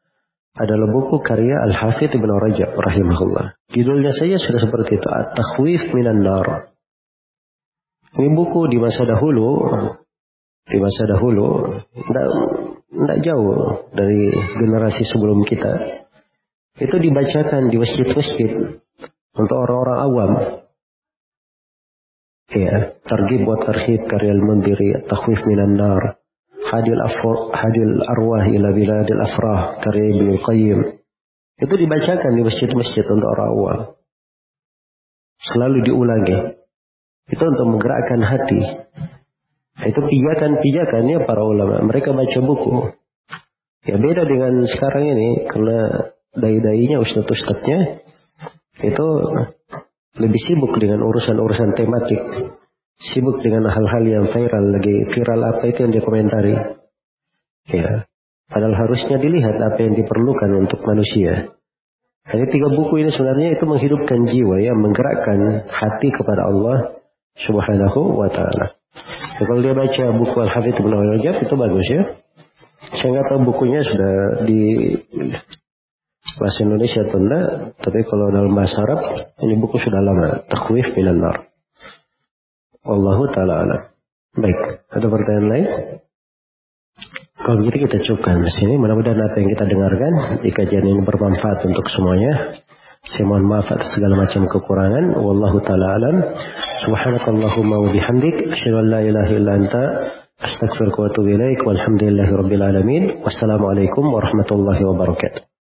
adalah buku karya Al-Hafidh Ibn Rajab rahimahullah. Judulnya saja sudah seperti itu, At-Takhwif Minan Nar. Ini buku di masa dahulu, di masa dahulu, tidak jauh dari generasi sebelum kita itu dibacakan di masjid-masjid untuk orang-orang awam. Ya, tergib buat terhib karya al-mundiri, takhwif minan nar, hadil, afur, hadil arwah ila biladil afrah, karya Ibn Qayyim. Itu dibacakan di masjid-masjid untuk orang awam. Selalu diulangi. Itu untuk menggerakkan hati. Itu pijakan-pijakannya para ulama. Mereka baca buku. Ya beda dengan sekarang ini karena dai-dainya, ustadz-ustadznya itu lebih sibuk dengan urusan-urusan tematik. Sibuk dengan hal-hal yang viral lagi. Viral apa itu yang dia komentari. Ya. Padahal harusnya dilihat apa yang diperlukan untuk manusia. Jadi tiga buku ini sebenarnya itu menghidupkan jiwa ya, menggerakkan hati kepada Allah Subhanahu wa taala. Ya, kalau dia baca buku Al-Hafidz Ibnu Rajab itu bagus ya. Saya nggak tahu bukunya sudah di bahasa Indonesia atau enggak, tapi kalau dalam bahasa Arab, ini buku sudah lama. Takwif minan nar. Wallahu ta'ala alam. Baik, ada pertanyaan lain? Kalau begitu kita cukupkan di sini. Mudah-mudahan apa yang kita dengarkan di kajian ini bermanfaat untuk semuanya. Saya mohon maaf atas segala macam kekurangan. Wallahu taala alam. Subhanakallahumma wa bihamdik asyhadu an la ilaha illa anta astaghfiruka wa atubu ilaik. Alamin. Wassalamualaikum warahmatullahi wabarakatuh.